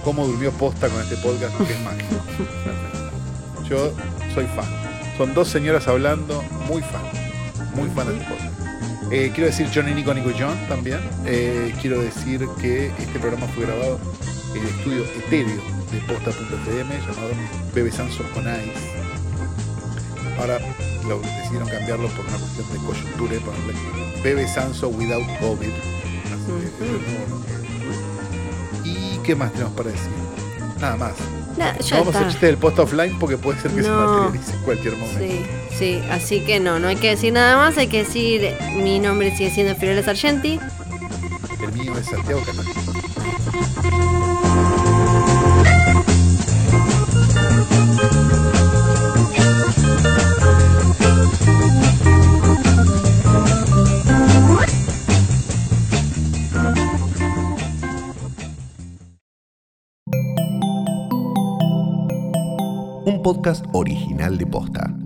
Speaker 2: Cómo durmió posta con este podcast, que es mágico. Yo soy fan. Son dos señoras hablando, muy fan. Muy fan de este podcast. Eh, quiero decir John y Nico, Nico John también. Eh, quiero decir que este programa fue grabado en el estudio etéreo de posta.fm llamado Bebe Sanso on Ice. Ahora lo decidieron cambiarlo por una cuestión de coyuntura y ponerle Bebe Sanso without COVID. Así que. ¿Y qué más tenemos para decir? Nada más. No vamos a
Speaker 3: está.
Speaker 2: hacer chiste del post offline porque puede ser que se
Speaker 3: No.
Speaker 2: materialice en cualquier momento.
Speaker 3: Sí, sí, así que no, no hay que decir nada más, hay que decir mi nombre sigue siendo Fiorella Sargenti.
Speaker 2: El mío es Santiago Canal.
Speaker 1: Podcast original de Posta.